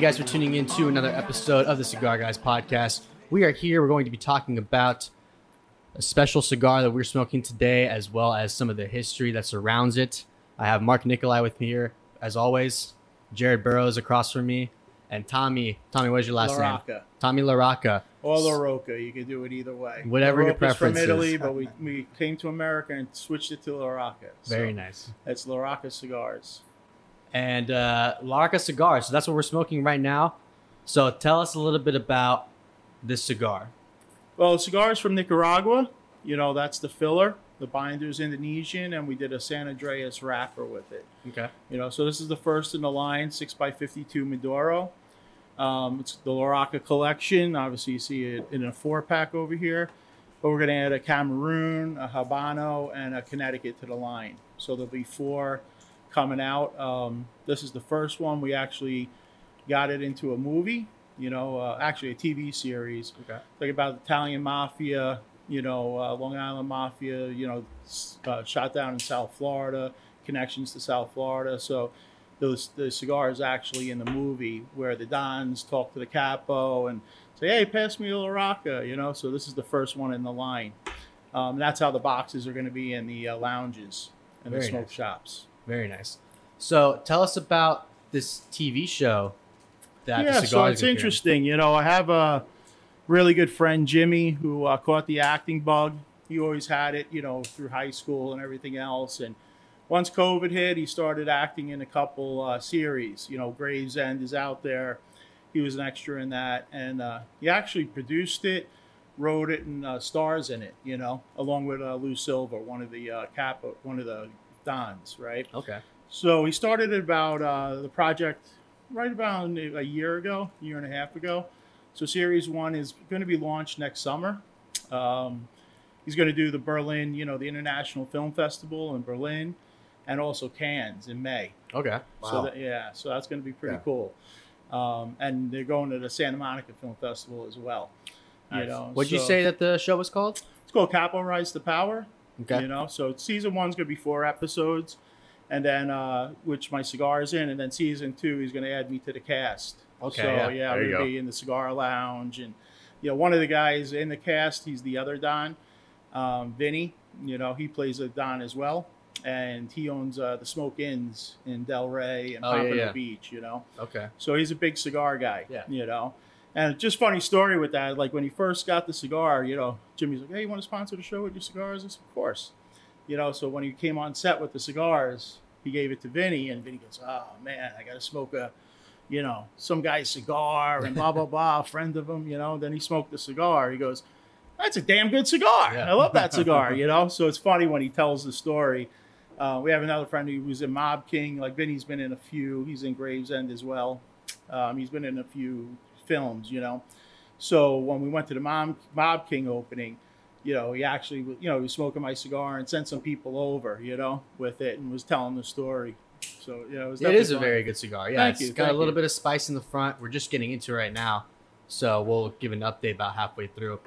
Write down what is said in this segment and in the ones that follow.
You guys for tuning in to another episode of the Cigar Guys podcast. We are here. We're going to be talking about a special cigar that we're smoking today, as well as some of the history that surrounds it. I have Mark Nikollaj with me here, as always. Jared Burrows across from me, and Tommy. Tommy, what is your last name? LaRocca. Tommy LaRocca. Or La You can do it either way. Whatever your LaRocca's preference from Italy, is. but we, we came to America and switched it to LaRocca. So Very nice. That's LaRocca cigars. And uh, LaRocca cigar. So that's what we're smoking right now. So tell us a little bit about this cigar. Well, cigars from Nicaragua. You know, that's the filler. The binder's Indonesian, and we did a San Andrés wrapper with it. Okay. You know, so this is the first in the line, 6x52 Maduro. Um, it's the LaRocca collection. Obviously, you see it in a four pack over here. But we're going to add a Cameroon, a Habano, and a Connecticut to the line. So there'll be four coming out. Um, this is the first one. We actually got it into a movie, you know, uh, actually a TV series Okay. like about the Italian mafia, you know, uh, Long Island mafia, you know, uh, shot down in South Florida, connections to South Florida. So those the cigar is actually in the movie where the Dons talk to the capo and say, "Hey, pass me a LaRocca," you know. So this is the first one in the line. Um, that's how the boxes are going to be in the uh, lounges and the smoke nice. shops. Very nice. So tell us about this TV show that yeah, the so it's interesting. You know, I have a really good friend, Jimmy, who uh, caught the acting bug. He always had it, you know, through high school and everything else. And once COVID hit, he started acting in a couple uh, series. You know, Gravesend is out there. He was an extra in that, and uh, he actually produced it, wrote it, and uh, stars in it. You know, along with uh, Lou Silva, one of the uh, cap, one of the dons, right? Okay. So he started about uh, the project right about a year ago, year and a half ago. So series one is going to be launched next summer. Um, he's going to do the Berlin, you know, the International Film Festival in Berlin, and also Cannes in May. Okay. So that, yeah, so that's going to be pretty Yeah. cool. Um, and they're going to the Santa Monica Film Festival as well. You Nice. know, What'd you say that the show was called? It's called Capo Rise to Power. Okay. You know, so season one's gonna be four episodes, and then uh, which my cigar is in, and then season two he's gonna add me to the cast. Okay, So yeah. yeah, I'm gonna go. be in the cigar lounge, and you know, one of the guys in the cast, he's the other Don, um, Vinny. You know, he plays a Don as well, and he owns uh, the Smoke Inns in Delray and Oh, yeah, yeah. Beach. You know, Okay. so he's a big cigar guy. Yeah. You know. And just funny story with that, like when he first got the cigar, you know, Jimmy's like, Hey, you want to sponsor the show with your cigars? I said, Of course. You know, so when he came on set with the cigars, he gave it to Vinny and Vinny goes, Oh man, I gotta smoke a you know, some guy's cigar and blah blah blah, a friend of him, you know, then he smoked the cigar. He goes, That's a damn good cigar. Yeah. I love that cigar, you know. So it's funny when he tells the story. Uh, we have another friend who was in Mob King. Like Vinny's been in a few. He's in Gravesend as well. Um, he's been in a few films, you know. So when we went to the Mob, Mob King opening, you know, he actually, you know, he was smoking my cigar and sent some people over, you know, with it and was telling the story. So yeah, it was. It is a fun. very good cigar. Yeah, Thank it's you, got a little you. bit of spice in the front. We're just getting into it right now, so we'll give an update about halfway through.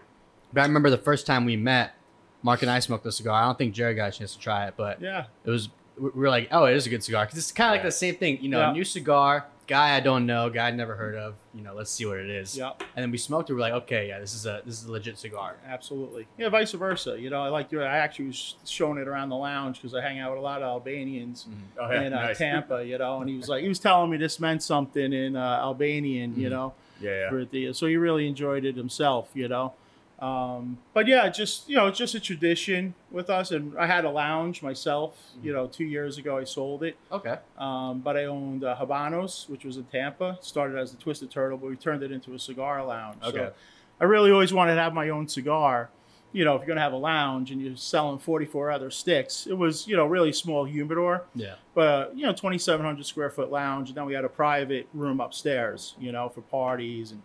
But I remember the first time we met, Mark and I smoked the cigar. I don't think Jared got a chance to try it, but Yeah, it was we were like, oh, it is a good cigar because it's kind of like the same thing. You know, Yeah. new cigar, guy I don't know, guy I never heard of. You know, let's see what it is. yeah, And then we smoked it. We're like, okay, yeah, this is a this is a legit cigar. absolutely. Yeah, vice versa. You know, I like to. I actually was showing it around the lounge because I hang out with a lot of Albanians. Oh, yeah, in uh, nice. Tampa, you know, and he was like, he was telling me this meant something in uh, Albanian, you Mhm. know, Yeah, yeah. the, so he really enjoyed it himself, you know. Um, but yeah, just you know, just a tradition with us. And I had a lounge myself, you know, two years ago. I sold it, Okay. um, but I owned uh, Habanos, which was in Tampa. Started as the Twisted Turtle, but we turned it into a cigar lounge. Okay. So I really always wanted to have my own cigar. You know, if you're gonna have a lounge and you're selling 44 other sticks, it was you know really small humidor Yeah. but you know 2700 square foot lounge and then we had a private room upstairs you know for parties and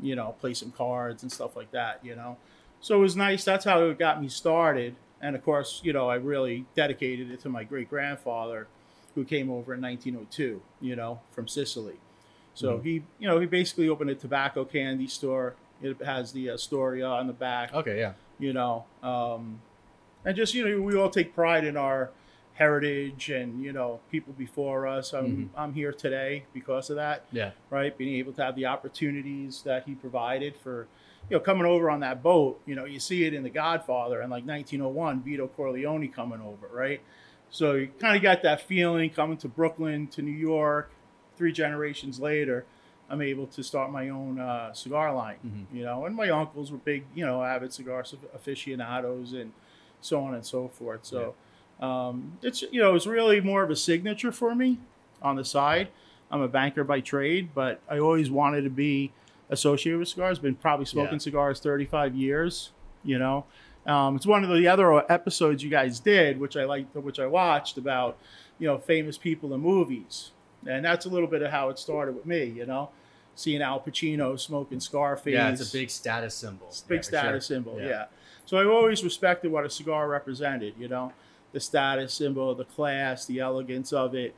you know play some cards and stuff like that you know so it was nice that's how it got me started and of course you know i really dedicated it to my great grandfather who came over in 1902 you know from sicily so Mhm. he you know he basically opened a tobacco candy store it has the astoria on the back Okay. Yeah. you know um, and just you know we all take pride in our heritage and you know people before us. I'm Mm-hmm. I'm here today because of that Yeah. right? Being able to have the opportunities that he provided for, you know, coming over on that boat. You know, you see it in The Godfather and like 1901, Vito Corleone coming over, right? So you kind of got that feeling coming to Brooklyn, to New York. Three generations later, I'm able to start my own uh, cigar line. Mhm. You know, and my uncles were big, you know, avid cigar aficionados and so on and so forth. So um, it's you know it's really more of a signature for me on the side. I'm a banker by trade, but I always wanted to be associated with cigars. Been probably smoking Yeah. cigars 35 years. You know, um, it's one of the other episodes you guys did, which I liked, which I watched about you know famous people in movies, and that's a little bit of how it started with me. You know, seeing Al Pacino smoking Scarface. Yeah, it's a big status symbol. Big Yeah, status sure. symbol, Yeah. yeah. So I always respected what a cigar represented, you know, the status symbol, the class, the elegance of it.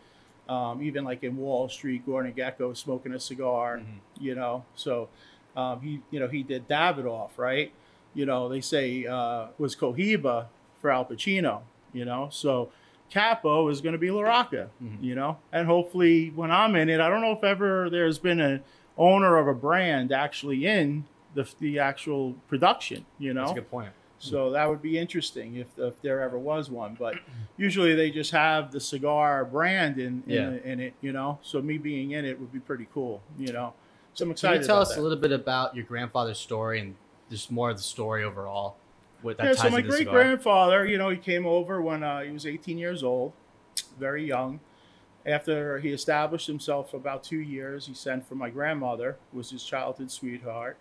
Um, even like in Wall Street, Gordon Gekko smoking a cigar, Mhm. you know. So um, he, you know, he did Davidoff, right? You know, they say uh, was Cohiba for Al Pacino, you know. So Capo is going to be LaRocca, Mhm. you know, and hopefully when I'm in it, I don't know if ever there's been an owner of a brand actually in the the actual production, you know. That's a good point. So that would be interesting if, if there ever was one. But usually they just have the cigar brand in in, Yeah. in it, you know. So me being in it would be pretty cool, you know. So I'm excited. Can you tell us that. a little bit about your grandfather's story and just more of the story overall? What that yeah, so my great grandfather, you know, he came over when uh, he was 18 years old, very young. After he established himself for about two years, he sent for my grandmother, who was his childhood sweetheart,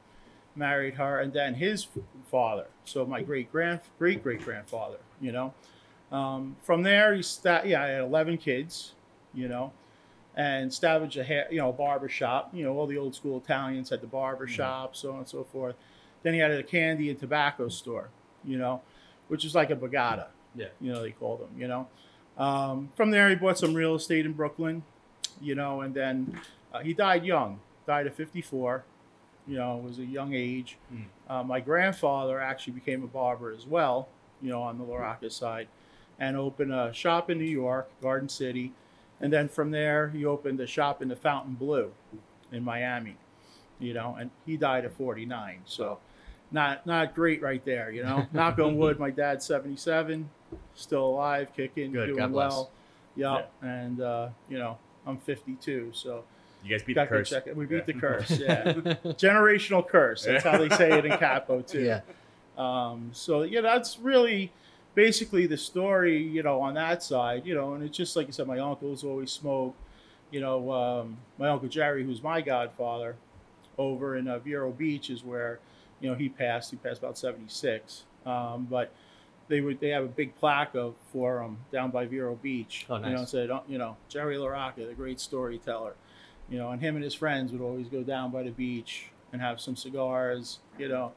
married her, and then his father. So my great grand great great grandfather, you know. Um, from there, he sta- yeah, I had 11 kids, you know, and established a hair, you know barber shop. You know, all the old school Italians had the barber shop, so on and so forth. Then he had a candy and tobacco store, you know, which is like a bagada, Yeah. you know, they called them, you know. Um, from there, he bought some real estate in Brooklyn, you know, and then uh, he died young, died at 54, you know, was a young age. Mm. Uh, my grandfather actually became a barber as well, you know, on the LaRocca side, and opened a shop in New York, Garden City. And then from there, he opened a shop in the Fontainebleau in Miami, you know, and he died at 49. So not not great right there, you know. Knock on wood, my dad's 77, still alive, kicking, Good, doing God bless. well. Yep. And, uh, you know, I'm 52, so You guys beat the got to curse. check it. We beat Yeah. the curse, yeah. Generational curse. That's how they say it in Capo, too. yeah. Um, so yeah, that's really basically the story, you know, on that side, you know, and it's just like I said, my uncles always smoked, you know, um, my uncle Jerry, who's my godfather, over in uh, Vero Beach is where, you know, he passed. He passed about seventy six, um, but they would they have a big plaque of for him down by Vero Beach. Oh, nice. You know, nice. and said, uh, you know, Jerry LaRocca, the great storyteller. You know, and him and his friends would always go down by the beach and have some cigars. You know,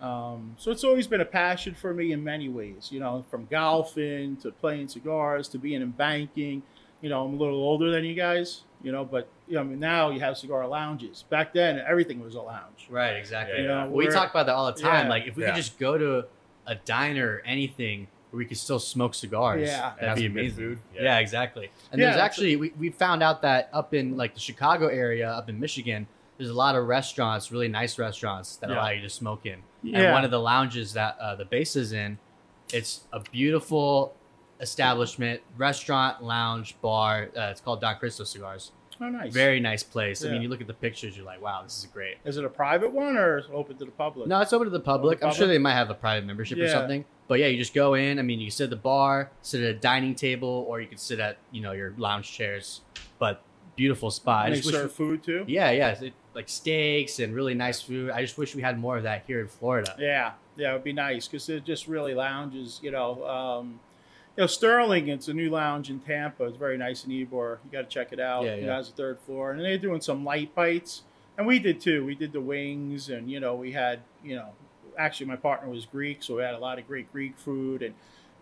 um, so it's always been a passion for me in many ways. You know, from golfing to playing cigars to being in banking. You know, I'm a little older than you guys. You know, but you know, I mean, now you have cigar lounges. Back then, everything was a lounge. Right, exactly. You know, we we're- talk about that all the time. Yeah. like if we Yeah. could just go to a diner or anything where we could still smoke cigars, Yeah. that'd be amazing. food. Yeah. Yeah. exactly. And Yeah, there's that's actually we, we found out that up in like the Chicago area, up in Michigan, there's a lot of restaurants, really nice restaurants that Yeah. allow you to smoke in. And one of the lounges that uh, the base is in, it's a beautiful establishment, restaurant, lounge, bar. Uh, it's called Don Cristo Cigars. Oh, nice. Very nice place. I mean, you look at the pictures, you're like, wow, this is great. Is it a private one or is it open to the public? No, it's open to the public. I'm sure they might have a private membership or something. But yeah, you just go in. I mean, you can sit at the bar, sit at a dining table, or you could sit at you know your lounge chairs. But beautiful spot. I And they just wish serve food too. yeah, yeah, it, like steaks and really nice food. I just wish we had more of that here in Florida. Yeah, yeah, it would be nice because they're just really lounges. You know, um, you know, Sterling. It's a new lounge in Tampa. It's very nice in Ybor. You got to check it out. Yeah, It has a third floor, and they're doing some light bites, and we did too. We did the wings, and you know, we had you know, actually my partner was Greek, so we had a lot of great Greek food, and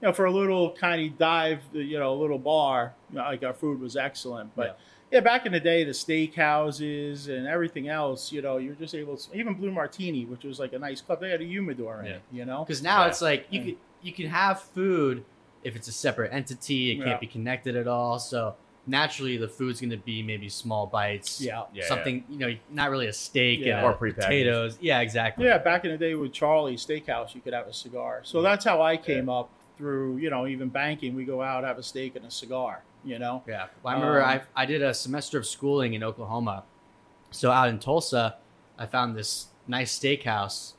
you know, for a little kind of dive, you know, a little bar, you know, like our food was excellent, but. Yeah, back in the day, the steakhouses and everything else, you know, you're just able to, even Blue Martini, which was like a nice club, they had a humidor in Yeah. it, you know? Because now Yeah. it's like you Yeah. could you can have food if it's a separate entity, it Yeah. can't be connected at all. So naturally, the food's going to be maybe small bites. Yeah. Yeah, something you know, not really a steak Yeah. and Or a prepackaged. potatoes. Yeah, exactly. Yeah, back in the day with Charlie's Steakhouse, you could have a cigar. So that's how I came up through, you know, even banking. We go out, have a steak and a cigar, you know? Yeah, well, I remember Um, I I did a semester of schooling in Oklahoma, so out in Tulsa, I found this nice steakhouse,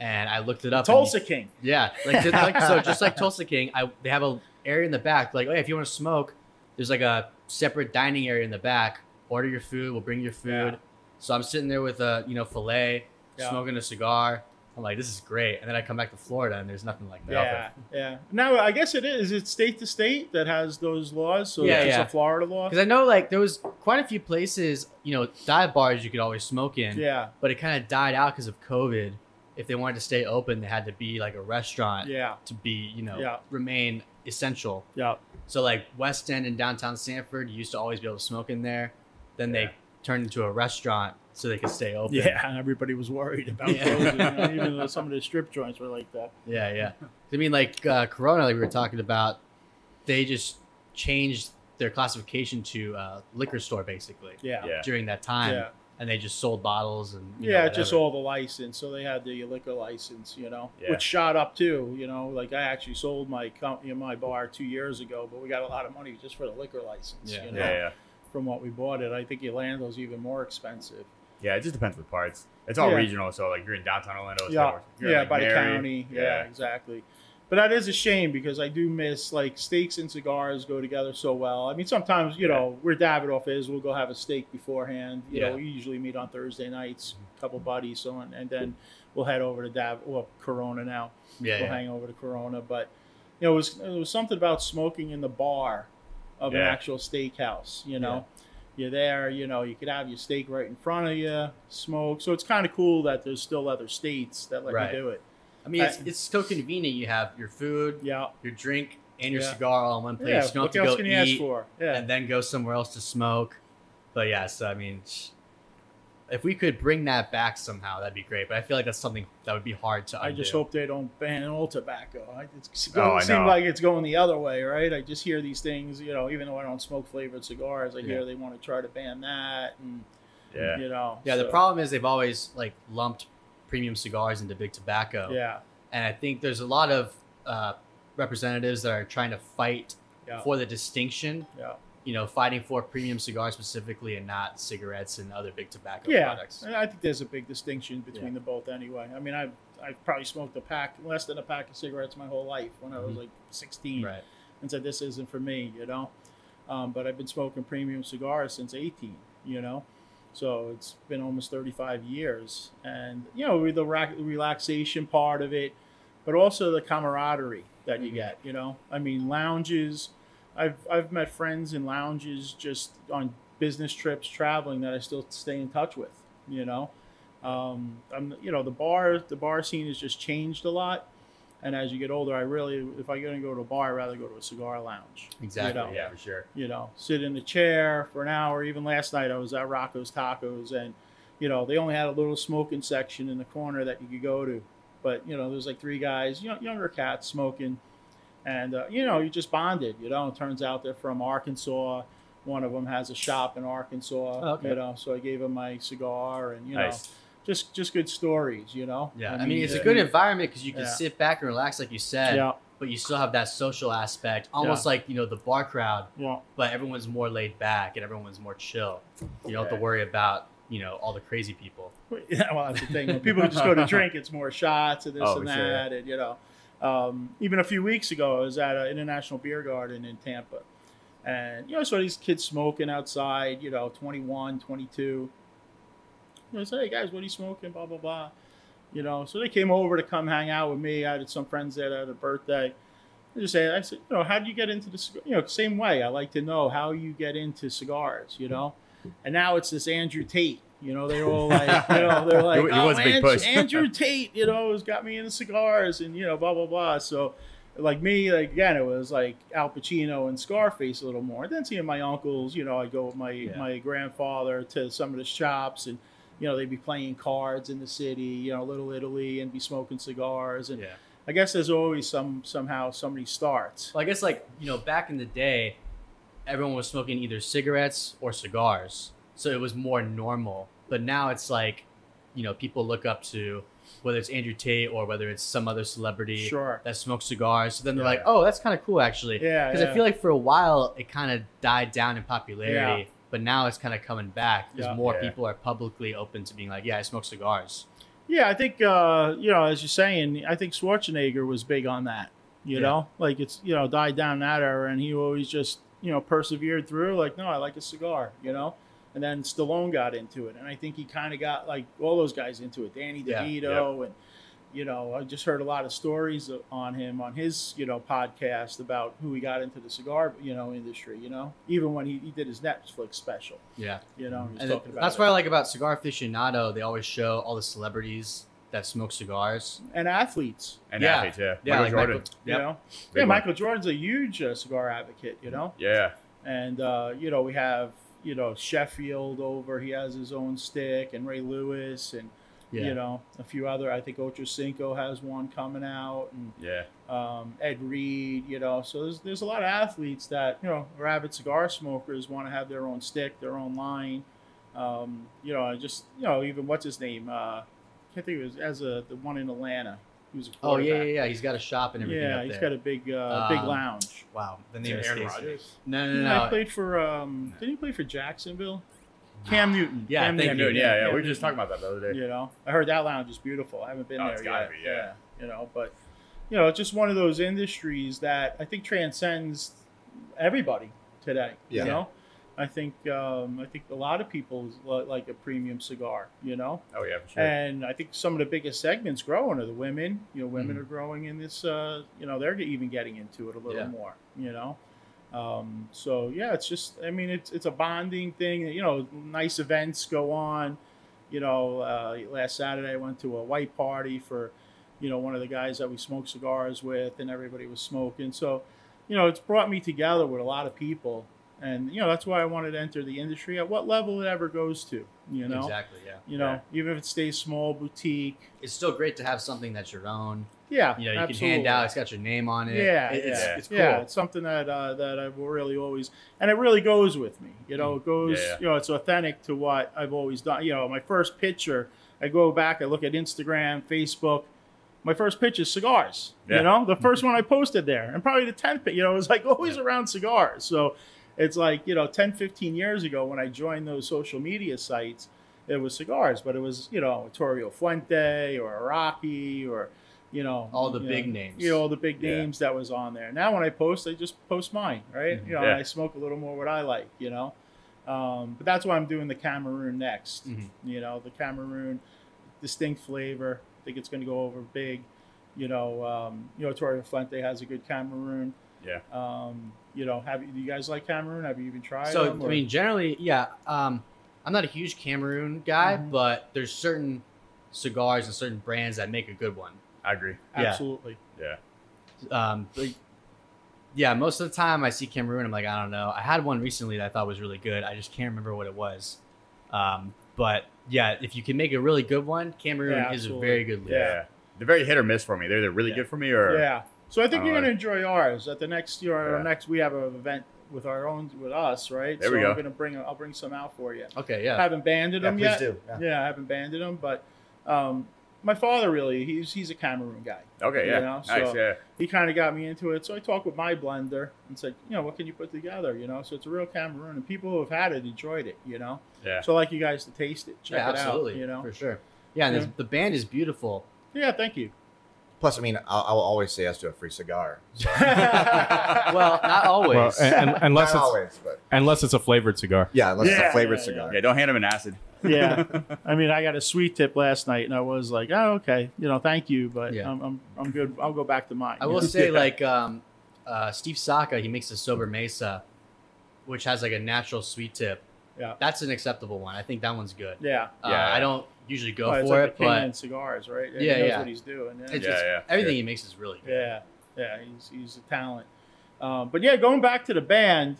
and I looked it up. Tulsa King. yeah, like, just like so, just like Tulsa King, I they have a area in the back. Like, oh, if you want to smoke, there's like a separate dining area in the back. Order your food, we'll bring your food. Yeah. So I'm sitting there with a you know fillet, Yeah. smoking a cigar. I'm like, this is great. And then I come back to Florida, and there's nothing like that. Yeah, yeah. Now, I guess it is. It's state to state that has those laws. So Yeah, it's yeah. a Florida law. Because I know like there was quite a few places, you know, dive bars you could always smoke in. Yeah, but it kind of died out because of COVID. If they wanted to stay open, they had to be like a restaurant yeah, to be, you know, Yeah. remain essential. yeah. So like West End and downtown Sanford, you used to always be able to smoke in there. Then Yeah. they turned into a restaurant so they could stay open. Yeah, and everybody was worried about Yeah. closing. you know, even though some of the strip joints were like that. yeah, yeah. I mean, like uh, Corona, like we were talking about, they just changed their classification to uh, liquor store basically Yeah, Yeah. during that time, yeah, and they just sold bottles and you yeah. know, just all the license. So they had the liquor license, you know, Yeah. which shot up too. You know, like I actually sold my company, my bar two years ago, but we got a lot of money just for the liquor license. Yeah. you know, Yeah, yeah. from what we bought it. I think Orlando's even more expensive. Yeah, it just depends what parts. It's all Yeah. regional, so like you're in downtown Orlando. It's yeah, yeah, like, by the Mary. county. Yeah. exactly. But that is a shame because I do miss like steaks and cigars go together so well. I mean, sometimes you know where Davidoff is, we'll go have a steak beforehand. You Yeah. know, we usually meet on Thursday nights, a couple buddies, so on, and then we'll head over to Dav, well, Corona now. yeah, we'll yeah. hang over to Corona. But you know, it was it was something about smoking in the bar of an actual steakhouse. You know, you're there. You know, you could have your steak right in front of you, smoke. So it's kind of cool that there's still other states that let Right. you do it. I mean, it's, I- it's so convenient. You have your food, Yeah, your drink, and your Yeah. cigar all in one place. yeah. you don't What have to else go can you ask eat for? Yeah, and then go somewhere else to smoke. But yeah, so I mean, if we could bring that back somehow, that'd be great. But I feel like that's something that would be hard to. I just hope they don't ban all tobacco. It's Oh, going, it seems like it's going the other way, right? I just hear these things, you know, even though I don't smoke flavored cigars, I hear Yeah. they want to try to ban that, and Yeah. you know, Yeah, the problem is they've always like lumped premium cigars into big tobacco. Yeah, and I think there's a lot of uh, representatives that are trying to fight yeah, for the distinction. yeah. You know, fighting for premium cigars specifically, and not cigarettes and other big tobacco Yeah, products. I think there's a big distinction between Yeah. the both anyway. I mean, I've I've probably smoked a pack less than a pack of cigarettes my whole life when I was Mhm. like 16, Right. and said this isn't for me, you know. Um, but I've been smoking premium cigars since 18, you know. So it's been almost 35 years, and you know, the ra- relaxation part of it, but also the camaraderie that you Mhm. get. You know, I mean, lounges. I've I've met friends in lounges just on business trips, traveling that I still stay in touch with. You know, um, I'm you know the bar the bar scene has just changed a lot, and as you get older, I really if I'm gonna go to a bar, I'd rather go to a cigar lounge. Exactly. You know, Yeah, for sure. you know, sit in the chair for an hour. Even last night, I was at Rocco's Tacos, and you know, they only had a little smoking section in the corner that you could go to. But you know, there's like three guys, young, younger cats smoking, and uh, you know, you just bonded. You know, it turns out they're from Arkansas. One of them has a shop in Arkansas. Okay. You know, so I gave him my cigar, and you know, Nice. Just just good stories. You know. Yeah, I mean, it's a uh, good environment because you can yeah. sit back and relax, like you said, Yeah, but you still have that social aspect, almost like you know the bar crowd, yeah, but everyone's more laid back and everyone's more chill. You don't have to worry about you know all the crazy people. Yeah, well, that's the thing. When people just go to drink, it's more shots and this Oh, and for sure. that, and you know. Um, even a few weeks ago, I was at an international beer garden in Tampa, and you know, so these kids smoking outside, you know, 21, 22. You know, I said, hey guys, what are you smoking? Blah blah blah. You know, so they came over to come hang out with me. I had some friends there that had a birthday. I just say, I said, you know, how do you get into the cigar? You know, same way. I like to know how you get into cigars. You know, and now it's this Andrew Tate. You know, they're all like, you know, they're like, It oh, was a big Andrew, push." Andrew Tate, you know, has got me into cigars and, you know, blah, blah, blah. So, like me, like, again, it was like Al Pacino and Scarface a little more. then seeing my uncles, you know, I'd go with my, Yeah. my grandfather to some of the shops and, you know, they'd be playing cards in the city, you know, Little Italy and be smoking cigars. And Yeah, I guess there's always some somehow somebody starts. Well, I guess like you know, back in the day, everyone was smoking either cigarettes or cigars, so it was more normal. But now it's like, you know, people look up to whether it's Andrew Tate or whether it's some other celebrity Sure. that smokes cigars. So then they're Yeah, like, oh, that's kind of cool actually. Yeah, Because I feel like for a while it kind of died down in popularity, Yeah. But now it's kind of coming back because Yeah. more Yeah. people are publicly open to being like, yeah, I smoke cigars. Yeah, I think uh, you know, as you're saying, I think Schwarzenegger was big on that. You Yeah. know, like it's you know died down that era, and he always just you know persevered through. Like, no, I like a cigar. You know, and then Stallone got into it, and I think he kind of got like all those guys into it. Danny Yeah. DeVito and. You know, I just heard a lot of stories on him on his, you know, podcast about who he got into the cigar, you know, industry. You know, even when he, he did his Netflix special. Yeah. You know, he was And talking about that's it. what I like about Cigar Aficionado. They always show all the celebrities that smoke cigars. and athletes. And Yeah. athletes, yeah. Yeah, Michael like Jordan. Michael- You know, Big yeah, one. Michael Jordan's a huge uh, cigar advocate. You know, Yeah. and uh, you know we have you know Sheffield over. He has his own stick, and Ray Lewis, and Yeah. you know a few other. I think Ocho Cinco has one coming out, and Yeah. um, Ed Reed. You know, so there's there's a lot of athletes that you know are avid cigar smokers want to have their own stick, their own line. Um, you know, I just you know even what's his name? Uh, can't think of his as a the one in Atlanta. He was a Oh yeah, yeah, yeah. He's got a shop and everything Yeah, up he's there. got a big, uh, big Um, lounge. wow, the name is Aaron Stacy. Rodgers? No, no, Yeah, no. I played for. Um, did he play for Jacksonville? Cam Newton. Yeah, Cam Yeah, you. yeah, yeah. Cam We were just talking about that the other day. You know, I heard that lounge is beautiful. I haven't been Oh, there yet. be, yeah. You know, but you know, it's just one of those industries that I think transcends everybody today. Yeah. You know, I think um, I think a lot of people like a premium cigar. You know, Oh, yeah, for sure. and I think some of the biggest segments growing are the women. You know, women Mhm. are growing in this. Uh, you know, they're even getting into it a little Yeah. more. You know, um, so yeah, it's just. I mean, it's it's a bonding thing. You know, nice events go on. You know, uh, last Saturday I went to a white party for, you know, one of the guys that we smoked cigars with, and everybody was smoking. So, you know, it's brought me together with a lot of people, and you know that's why I wanted to enter the industry at what level it ever goes to. You know. exactly. Yeah. You know, Yeah. even if it stays small, boutique. It's still great to have something that's your own. Yeah, You know, you can hand out. It's got your name on it. Yeah, It- it's, yeah, it's cool. yeah. It's something that uh, that I've really always, and it really goes with me. You know, it goes. Yeah. You know, it's authentic to what I've always done. You know, my first picture, I go back, I look at Instagram, Facebook. My first picture is cigars. Yeah. You know, the first one I posted there, and probably the tenth. You know, it was like always around cigars. So it's like you know, 10, 15 years ago when I joined those social media sites, it was cigars, but it was you know, Arturo Fuente or Iraqi or you know All the big know, names. You know, all the big Yeah. names that was on there. Now when I post, I just post mine, right? Mhm. You know, Yeah. I smoke a little more what I like, you know. Um, but that's why I'm doing the Cameroon next. Mhm. You know, the Cameroon distinct flavor. I think it's going to go over big. You know, um, you know, Arturo Fuente has a good Cameroon. Yeah. Um, you know, have you, do you guys like Cameroon? Have you even tried So them? I mean, generally, yeah. Um, I'm not a huge Cameroon guy, Mhm. but there's certain cigars and certain brands that make a good one. I agree. yeah. absolutely. Yeah. Um, but yeah, most of the time I see Cameroon, I'm like, I don't know. I had one recently that I thought was really good. I just can't remember what it was. Um, but yeah, if you can make a really good one, Cameroon Yeah, is a very good lead. Yeah. They're very hit or miss for me. They're either really Yeah. good for me or. Yeah. So I think I you're don't going to enjoy ours at the next year. Our Yeah. next we have an event with our own with us, right? There so we I'm going to bring I'll bring some out for you. Okay, yeah. I yeah. haven't banded Yeah, them please yet. do. Yeah. Yeah, I haven't banded them, but um, my father really he's he's a Cameroon guy. Okay, You yeah. know, nice, so- yeah. He kind of got me into it, so I talked with my blender and said, you know, what can you put together? You know, so it's a real Cameroon, and people who have had it enjoyed it. You know, Yeah. so I like you guys to taste it, check yeah, it absolutely. out. You know, for sure. Yeah, and Yeah. the band is beautiful. yeah, thank you. Plus, I mean, I'll, I'll always say yes to a free cigar. So, well, not always. Well, and, and- unless Not it's always, but unless it's a flavored cigar. yeah, unless it's a flavored yeah, cigar. Yeah, don't hand him an acid. Yeah. I mean, I got a sweet tip last night, and I was like, "Oh, okay, you know, thank you, but Yeah. I'm, I'm I'm good. I'll go back to mine." I will know? say, Yeah. like um, uh, Steve Saka, he makes a Sobremesa, which has like a natural sweet tip. Yeah. that's an acceptable one. I think that one's good. yeah, Uh, Yeah. I don't usually go Well, for like it, the king but in cigars, right? Yeah, he knows yeah. what he's doing. Yeah, it's Yeah, just, yeah, everything sure. he makes is really good. yeah, yeah. He's he's a talent. Um, but yeah, going back to the band,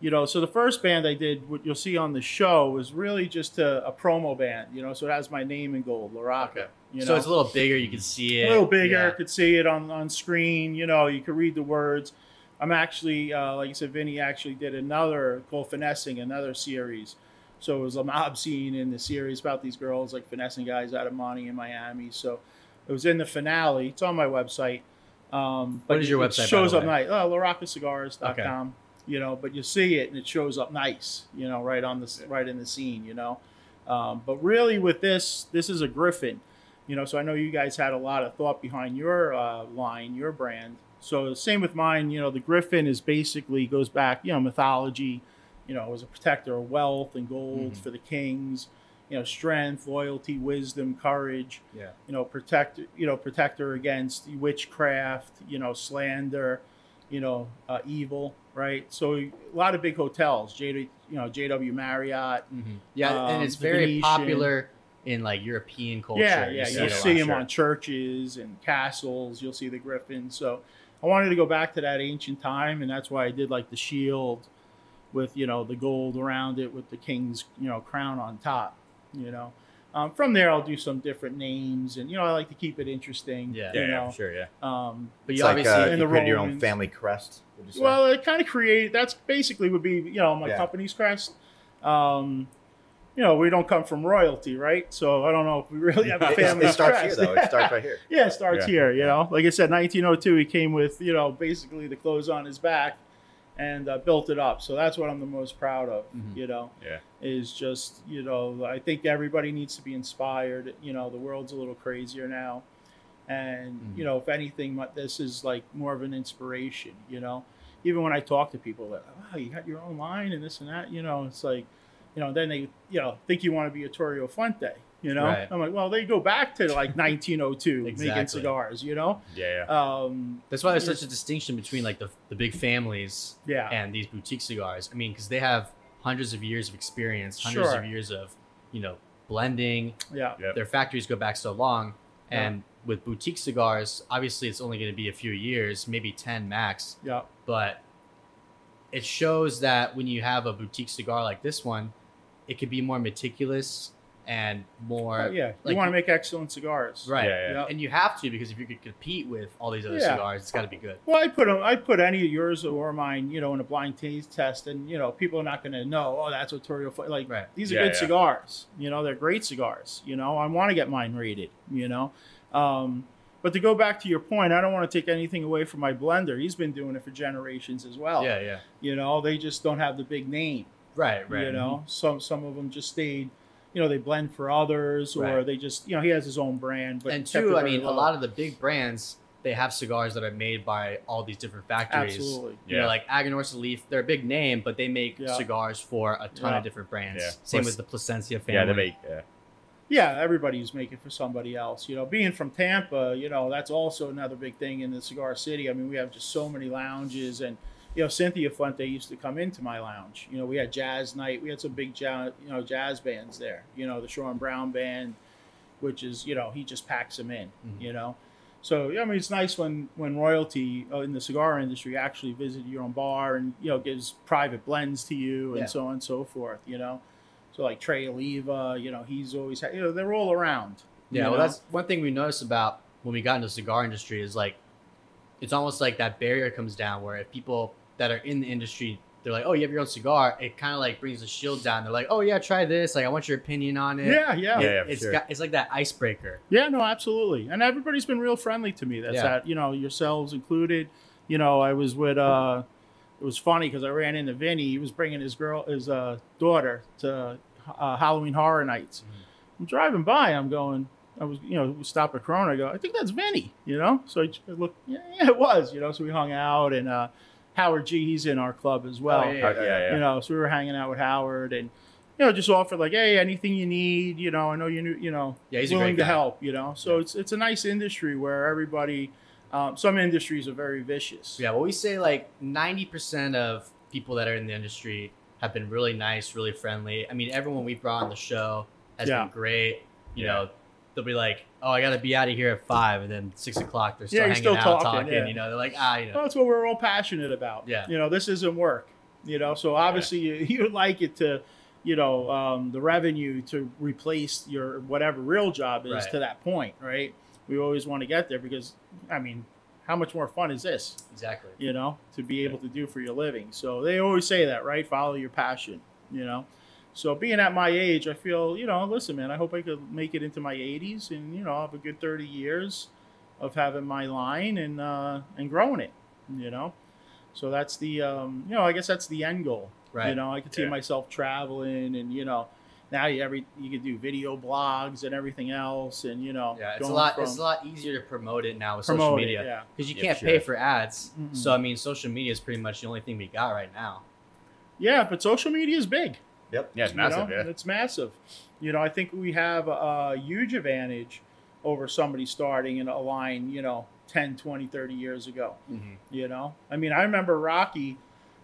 you know, so the first band I did, what you'll see on the show, was really just a, a promo band. You know, so it has my name in gold, LaRocca. Okay. You know? so it's a little bigger. You can see it. a little bigger. Yeah. Could see it on on screen. You know, you could read the words. I'm actually, uh, like I said, Vinny actually did another called Finessing, another series. So it was a mob scene in the series about these girls like finessing guys out of money in Miami. So it was in the finale. It's on my website. Um, What is your it website, Shows up night. Oh, laroccacigars.com. You know, but you see it and it shows up nice. You know, right on the right in the scene. You know, um, but really with this, this is a Griffin. You know, so I know you guys had a lot of thought behind your uh, line, your brand. So same with mine. You know, the Griffin is basically goes back. You know, mythology. You know, was a protector of wealth and gold Mhm. for the kings. You know, strength, loyalty, wisdom, courage Yeah. you know, protect, you know, protector against witchcraft, you know, slander, you know, uh, evil, right? So a lot of big hotels, J, you know, JW Marriott. Mhm. Yeah, and Um, it's very Venetian. popular in like European culture. yeah, You yeah, see you'll see them Sure. on churches and castles. You'll see the griffin. So I wanted to go back to that ancient time, and that's why I did like the shield with you know the gold around it with the king's you know crown on top. You know, um, from there I'll do some different names, and you know I like to keep it interesting. Yeah. you Yeah, yeah, know. for sure. Yeah. Um, But It's you like obviously uh, in you the create your own Romans. family crest. you well, it kind of created. That's basically would be you know my Yeah. company's crest. Um, you know, we don't come from royalty, right? So I don't know if we really have a family it starts here crest. though. It starts right here. Yeah, it starts Yeah. here. You know, like I said, 1902, he came with you know basically the clothes on his back, and uh, built it up. So that's what I'm the most proud of. Mhm. You know, Yeah. is just you know I think everybody needs to be inspired. You know, the world's a little crazier now, and Mhm. you know if anything, this is like more of an inspiration. You know, even when I talk to people, that oh, you got your own line and this and that. You know, it's like, you know, then they you know think you want to be a Arturo Fuente. You know, Right. I'm like, well, they go back to like 1902 making cigars. You know, Yeah. Yeah. um, That's why there's such a distinction between like the the big families yeah, and these boutique cigars. I mean, because they have hundreds of years of experience, hundreds Sure. of years of you know blending. yeah, Yep. Their factories go back so long, Yeah. and with boutique cigars, obviously it's only going to be a few years, maybe ten max. yeah, But it shows that when you have a boutique cigar like this one, it could be more meticulous and more Oh, yeah. like- you want to make excellent cigars, right. Yeah, yeah. Yeah. And you have to because if you could compete with all these other Yeah. cigars, it's got to be good. Well, I put them, I put any of yours or mine, you know, in a blind taste test, and you know, people are not going to know. Oh, that's what Arturo. Like Right. these are Yeah, good yeah. cigars. You know, they're great cigars. You know, I want to get mine rated. You know, um, but to go back to your point, I don't want to take anything away from my blender. He's been doing it for generations as well. Yeah, yeah. You know, they just don't have the big name. Right, right. You know, some some of them just stayed. You know, they blend for others, or Right. they just you know he has his own brand. But and kept two, I very mean, a lot of the big brands they have cigars that are made by all these different factories. absolutely. You know, like Aganorsa Leaf, they're a big name, but they make Yeah. cigars for a ton Yeah. of different brands. Yeah. Same Plus- with the Plasencia family. Yeah. They make. Yeah. Yeah, everybody's making for somebody else. You know, being from Tampa, you know, that's also another big thing in the cigar city. I mean, we have just so many lounges, and you know, Cynthia Fuente used to come into my lounge. You know, we had jazz night. We had some big jazz, you know, jazz bands there. You know, the Sean Brown band, which is you know he just packs them in. Mhm. You know, so yeah, I mean, it's nice when when royalty uh, in the cigar industry actually visit your own bar and you know gives private blends to you and Yeah. so on and so forth. You know. So like Trey Oliva, you know, he's always had, you know, they're all around. Yeah, well, know? that's one thing we noticed about when we got into the cigar industry is like, it's almost like that barrier comes down where if people that are in the industry, they're like, oh, you have your own cigar, it kind of like brings the shield down. They're like, oh yeah, try this. Like, I want your opinion on it. yeah, yeah, It- yeah, Yeah, it's sure. got, it's like that icebreaker. Yeah, no, absolutely. And everybody's been real friendly to me. That's Yeah. that, you know, yourselves included. You know, I was with. uh It was funny because I ran into Vinny. He was bringing his girl, his uh, daughter, to uh, Halloween Horror Nights. Mm-hmm. I'm driving by. I'm going. I was, you know, we stop at Corona. I go. I think that's Vinny. You know. So I look. Yeah, yeah, it was. You know. So we hung out and. uh Howard G, he's in our club as well. Oh, yeah, Yeah. Yeah. you know so we were hanging out with howard and you know just offered like hey anything you need you know i know you you know Yeah, he's willing to help you know so it's it's a nice industry where everybody um, some industries are very vicious Yeah, well, we say like 90% of people that are in the industry have been really nice, really friendly. I mean, everyone we brought on the show has been great. You know, they'll be like, oh, I got to be out of here at five. And then six o'clock, they're still Yeah, hanging still out, talking, talking. yeah. You know, they're like, ah, you know. Well, that's what we're all passionate about Yeah. you know this isn't work you know so obviously you, you would like it to you know, um, the revenue to replace your whatever real job is Right. to that point, right? We always want to get there because, I mean, how much more fun is this? Exactly. you know, to be able to do for your living. So they always say that, right? Follow your passion, you know. So being at my age, I feel, you know, listen, man, I hope I could make it into my 80s and, you know, have a good 30 years of having my line and uh, and growing it, you know. So that's the, um, you know, I guess that's the end goal. Right. You know, I could see Yeah. myself traveling and, you know, now you every you can do video blogs and everything else and you know Yeah, it's a lot. from- It's a lot easier to promote it now with Promote social it, media yeah. because you Yeah, can't for pay sure. for ads. Mhm. So I mean, social media is pretty much the only thing we got right now. yeah but social media is big Yep. Yeah, it's You massive. know? Yeah. It's massive. You know, I think we have a, huge advantage over somebody starting in a line, you know, 10, 20, 30 years ago. Mm-hmm. You know, I mean, I remember Rocky,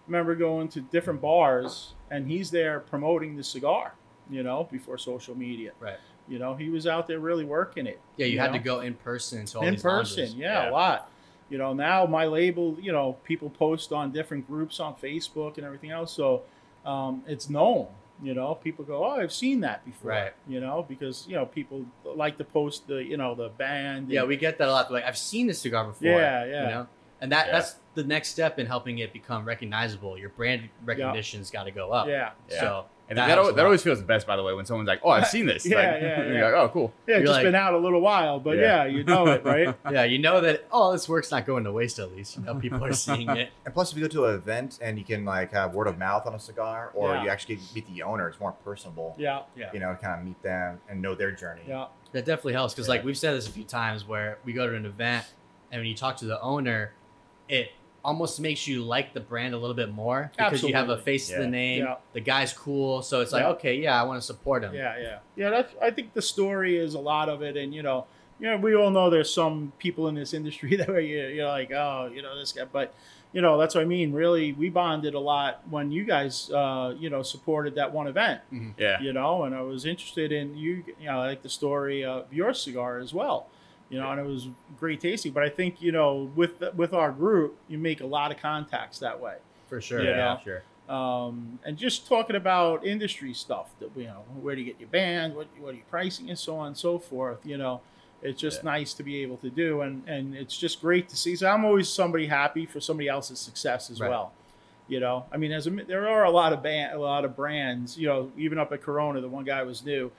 remember going to different bars and he's there promoting the cigar, you know, before social media. Right. You know, he was out there really working it. Yeah, you, had know? to go in person to all in person. Yeah, Yeah. a lot. You know, now my label, you know, people post on different groups on Facebook and everything else. So um, it's known. You know, people go, "Oh, I've seen that before." Right. You know, because you know people like to post the, you know, the band. Yeah, and- we get that a lot. Like I've seen this cigar before. Yeah, yeah. You know, and that Yeah. that's the next step in helping it become recognizable. Your brand recognition's got to go up. yeah, Yeah. So And that that, helps that always feels the best, by the way, when someone's like, "Oh, I've seen this." Yeah, like, yeah, you're yeah. like, "Oh, cool." yeah. You're Just like- been out a little while, but yeah, Yeah. you know it, right? yeah, you know that. Oh, this work's not going to waste. At least you know people are seeing it. And plus, if you go to an event and you can like have word of mouth on a cigar, or Yeah. you actually meet the owner, it's more personable. yeah, Yeah. You know, kind of meet them and know their journey. yeah, That definitely helps because, Yeah. like, we've said this a few times where we go to an event and when you talk to the owner, it almost makes you like the brand a little bit more because you have a Absolutely. face to the name. Yeah. The guy's cool, so it's like, Yeah. okay, yeah, I want to support him. yeah, yeah, yeah. That's. I think the story is a lot of it, and you know, you know, we all know there's some people in this industry that were you you're like, oh, you know, this guy, but you know, that's what I mean. Really, we bonded a lot when you guys, uh, you know, supported that one event. Yeah. You know, and I was interested in you. You know, I like the story of your cigar as well. You know, and it was great tasting. But I think you know, with with our group, you make a lot of contacts that way. for sure. Yeah. Sure. um, and just talking about industry stuff that you know where do you get your band what, what are you pricing and so on and so forth you know it's just Yeah. nice to be able to do and and it's just great to see so i'm always somebody happy for somebody else's success as Right. well you know i mean as a, there are a lot of band a lot of brands you know even up at corona the one guy was new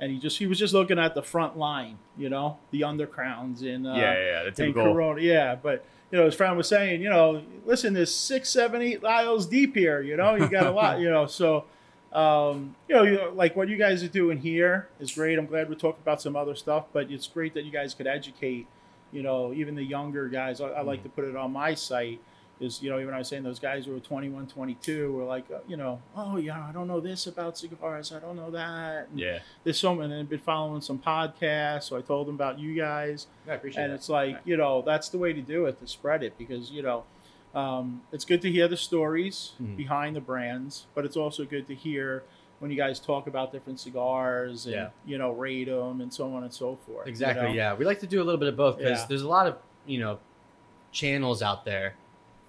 and he just he was just looking at the front line you know the undercrowns and uh, yeah, yeah. The typical. Corona. Yeah, but you know, his friend was saying, you know, listen, there's six, seven, eight aisles deep here. You know, you got a lot. You know, so um, you know, you like what you guys are doing here is great. I'm glad we're talking about some other stuff, but it's great that you guys could educate. You know, even the younger guys. I, I like to put it on my site. Is you know, even I was saying those guys who were 21, 22 were like, uh, you know, oh yeah, I don't know this about cigars. I don't know that. And Yeah. There's so many. And I've been following some podcasts, so I told them about you guys I appreciate and it. it's like you know that's the way to do it to spread it because you know um, it's good to hear the stories Mhm. behind the brands but it's also good to hear when you guys talk about different cigars and Yeah. you know rate them and so on and so forth you Exactly. know? Yeah, we like to do a little bit of both because Yeah. there's a lot of you know channels out there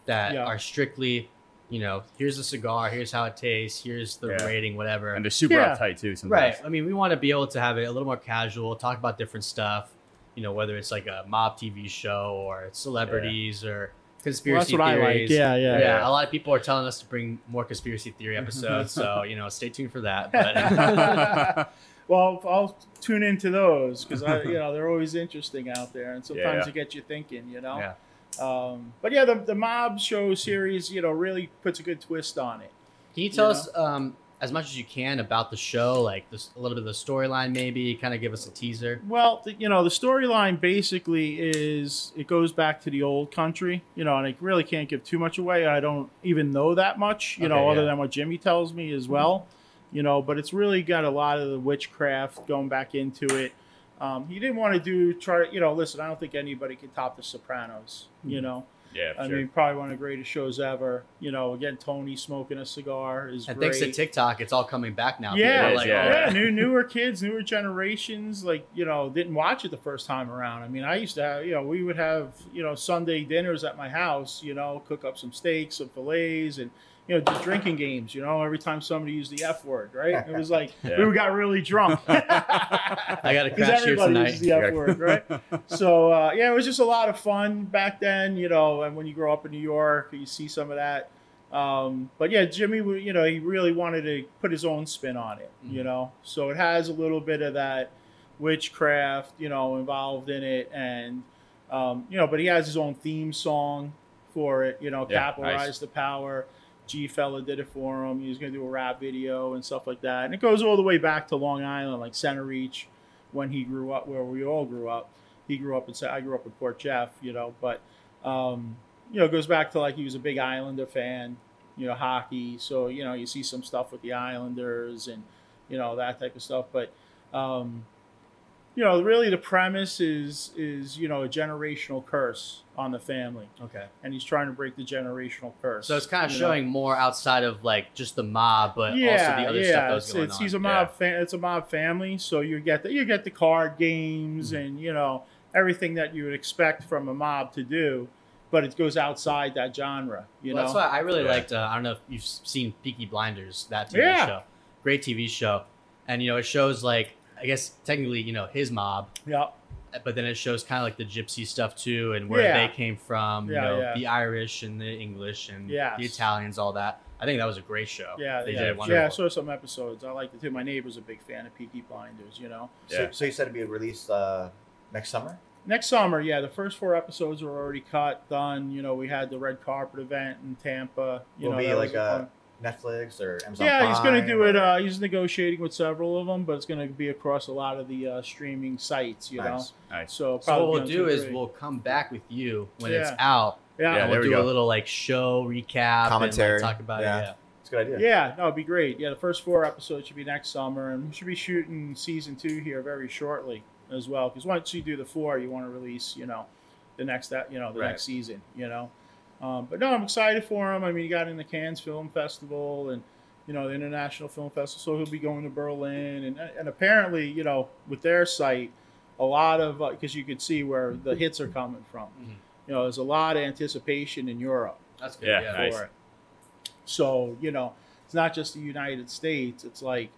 that Yeah. are strictly, you know, here's the cigar, here's how it tastes, here's the Yeah. rating, whatever. And they're super Yeah. uptight too. Sometimes. right. I mean, we want to be able to have it a little more casual, talk about different stuff. You know, whether it's like a mob TV show or it's celebrities or well, conspiracy that's what I like theories. yeah yeah, Yeah, Yeah. a lot of people are telling us to bring more conspiracy theory episodes, so you know, stay tuned for that. But well I'll tune into those because I you know they're always interesting out there and sometimes Yeah. they get you thinking you know yeah, um, but yeah the, the mob show series you know really puts a good twist on it Can you tell You us um, as much as you can about the show, like this, a little bit of the storyline, maybe? Kind of give us a teaser. Well, the, you know, the storyline basically is it goes back to the old country, you know, and I really can't give too much away. I don't even know that much, you know, Okay, other than what Jimmy tells me as well, you know, but it's really got a lot of the witchcraft going back into it. Um, he didn't want to do try, you know, listen, I don't think anybody could top The Sopranos, you know. Yeah. I sure. mean, probably one of the greatest shows ever. You know, again, Tony smoking a cigar is And great. thanks to TikTok, it's all coming back now. Yeah, People are It is, like, yeah. oh, yeah, new newer kids, newer generations, like you know, didn't watch it the first time around. I mean, I used to have, you know, we would have, you know, Sunday dinners at my house, you know, cook up some steaks, some fillets, and you know, drinking games. You know, every time somebody used the F word, right? It was like Yeah. we got really drunk. I gotta Because crash here tonight. uses the F word, right? so uh, yeah, it was just a lot of fun back then, you know. And when you grow up in New York, you see some of that. Um, but yeah, Jimmy, you know, he really wanted to put his own spin on it, you Mhm. know. So it has a little bit of that witchcraft, you know, involved in it, and um, you know, but he has his own theme song for it, you know, Yeah, capitalize nice. the power. G fella did it for him. He was going to do a rap video and stuff like that. And it goes all the way back to Long Island, like Centereach, when he grew up, where we all grew up. He grew up in, I grew up in Port Jeff, you know, but, um, you know, it goes back to like he was a big Islander fan, you know, hockey. So, you know, you see some stuff with the Islanders and, you know, that type of stuff. But, um, you know, really the premise is, is, you know, a generational curse on the family. Okay. And he's trying to break the generational curse. So it's kind of you know? showing more outside of like just the mob, but also the other stuff that was it's, going it's, on. He's a mob fan. It's a mob family, so you get the you get the card games Mm-hmm. and you know everything that you would expect from a mob to do, but it goes outside that genre. You well, know, that's why I really Yeah. liked. Uh, I don't know if you've seen Peaky Blinders, that TV Yeah. show. Great TV show, and you know it shows like I guess technically you know his mob, yeah, but then it shows kind of like the gypsy stuff too, and where Yeah. they came from. You know yeah. the Irish and the English and Yes. the Italians, all that. I think that was a great show. yeah, they yeah. did it yeah. wonderful. I saw some episodes. I liked it too. My neighbor's a big fan of Peaky Blinders. You know, So, Yeah. so you said it'd be released uh, next summer? next summer, yeah, the first four episodes were already cut, done. You know, we had the red carpet event in Tampa. You Will know, be like a a- fun- Netflix or Amazon Yeah, he's going to Prime do it. Uh, he's negotiating with several of them, but it's going to be across a lot of the uh, streaming sites. You Nice. Nice. know, so So probably what we'll do is three. we'll come back with you when it's out. yeah, Yeah, yeah, and there we'll we do a little like show recap, Commentary. and like, talk about Yeah. it. Yeah. It's a good idea. Yeah, no, it'd be great. Yeah, the first four episodes should be next summer, and we should be shooting season two here very shortly as well. Because once you do the four, you want to release, you know, the next that you know the Right. next season. You know, um, but no, I'm excited for him. I mean, he got in the Cannes Film Festival and. You know the International Film Festival, so he'll be going to Berlin, and and apparently, you know, with their site, a lot of because you could see where the hits are coming from. Mhm. You know, there's a lot of anticipation in Europe That's good. Yeah, Yeah. nice. So you know, it's not just the United States. It's like,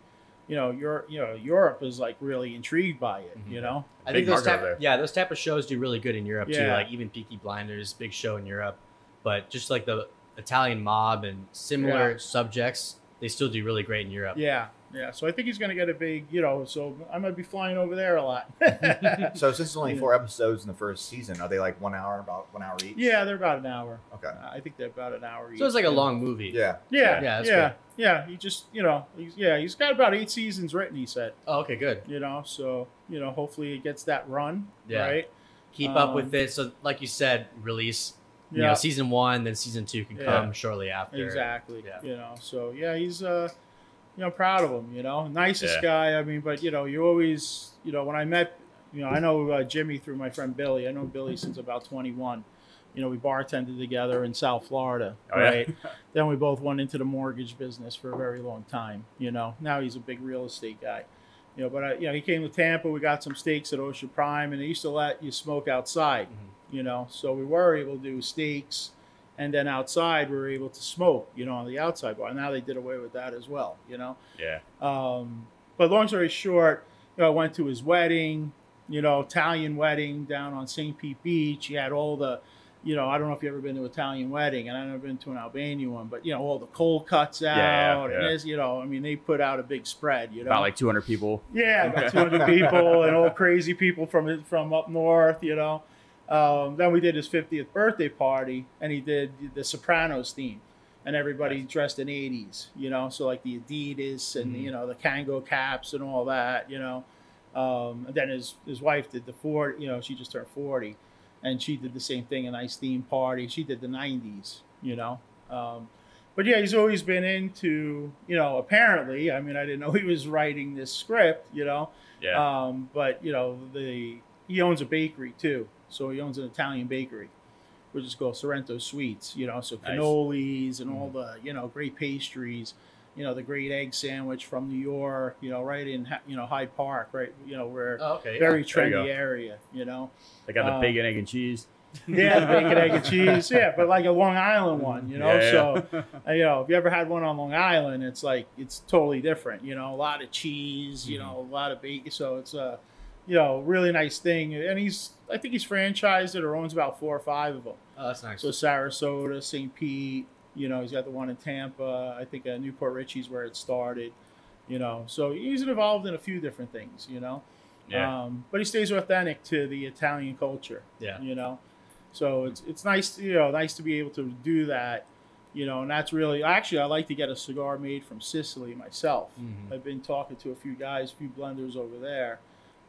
you know, Europe. You know, Europe is like really intrigued by it. Mhm. You know, I Big think those market type, there. yeah, those type of shows do really good in Europe too. Like even Peaky Blinders, big show in Europe, but just like the Italian mob and similar Yeah. subjects, they still do really great in Europe. yeah, yeah. So I think he's going to get a big, you know. So I might be flying over there a lot. So since it's only four episodes in the first season, are they like one hour, about one hour each? yeah, they're about an hour. Okay. I think they're about an hour. Each. So it's like a long movie. Yeah. Yeah, Yeah, yeah, that's yeah. good. yeah. He just, you know, he's yeah, he's got about eight seasons written. He said, Oh, okay, good. you know, so you know, hopefully it gets that run. Yeah. Right. Keep up with Um, it. So, like you said, release. You Yeah. know, season one, then season two can Yeah. come shortly after. Exactly. Yeah. You know, so yeah, he's uh you know, proud of him, you know. Nicest Yeah. guy. I mean, but you know, you always you know, when I met you know, I know uh, Jimmy through my friend Billy. I know Billy since about twenty one. You know, we bartended together in South Florida, Oh, yeah? right? then we both went into the mortgage business for a very long time. You know, now he's a big real estate guy. You know, but I, you know, he came to Tampa. We got some steaks at Ocean Prime, and they used to let you smoke outside. Mhm. You know, so we were able to do steaks, and then outside we were able to smoke. You know, on the outside bar. Now they did away with that as well. You know, Yeah. um, but long story short, you know, I went to his wedding. You know, Italian wedding down on St. Pete Beach. He had all the you know, I don't know if you've ever been to an Italian wedding, and I've never been to an Albanian one, but you know, all the cold cuts out, Yeah, yeah. and there's, you know, I mean, they put out a big spread, you know, About like 200 people. yeah, about 200 people and all crazy people from from up north, you know. Um, then we did his 50th birthday party, and he did the Sopranos theme, and everybody dressed in 80s, you know. So like the Adidas and Mhm. you know the Kangol caps and all that, you know. Um, and then his his wife did the 40, you know, she just turned 40, and she did the same thing, a nice theme party. She did the 90s, you know. Um, but yeah, he's always been into, you know, apparently, I mean, I didn't know he was writing this script, you know, Yeah. um, but you know, the he owns a bakery too, so he owns an Italian bakery, which is called Sorrento Sweets. You know, so Nice. cannolis and all the you know great pastries. You know, the great egg sandwich from New York. You know, right in you know Hyde Park, right? You know, where Oh, okay. very you trendy go. area. You know, They got the uh, bacon, egg, and cheese. Yeah, the bacon, egg, and cheese. Yeah, but like a Long Island one, you know. Yeah, yeah. So, uh, you know, if you ever had one on Long Island, it's like it's totally different. You know, a lot of cheese. You know, a lot of bacon. So it's a, you know, really nice thing. And he's, I think he's franchised it or owns about four or five of them. Oh, that's nice. So Sarasota, St. Pete. You know, he's got the one in Tampa. I think uh, New Port Richey's where it started. You know, so he's involved in a few different things. You know. Yeah. Um, but he stays authentic to the Italian culture. Yeah. You know, so it's it's nice, you know, nice to be able to do that. You know, and that's really actually I like to get a cigar made from Sicily myself. Mhm. I've been talking to a few guys, a few blenders over there,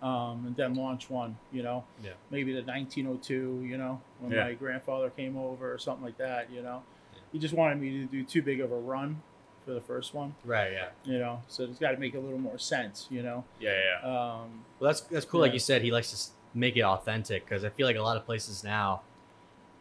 um, and then launch one. You know, Yeah. maybe the 1902. You know, when Yeah. my grandfather came over or something like that. You know, Yeah. he just wanted me to do too big of a run for the first one. Right. Yeah. You know, so it's got to make a little more sense. You know. Yeah, yeah. Um, Well, that's that's cool. Like you said, he likes to make it authentic because I feel like a lot of places now,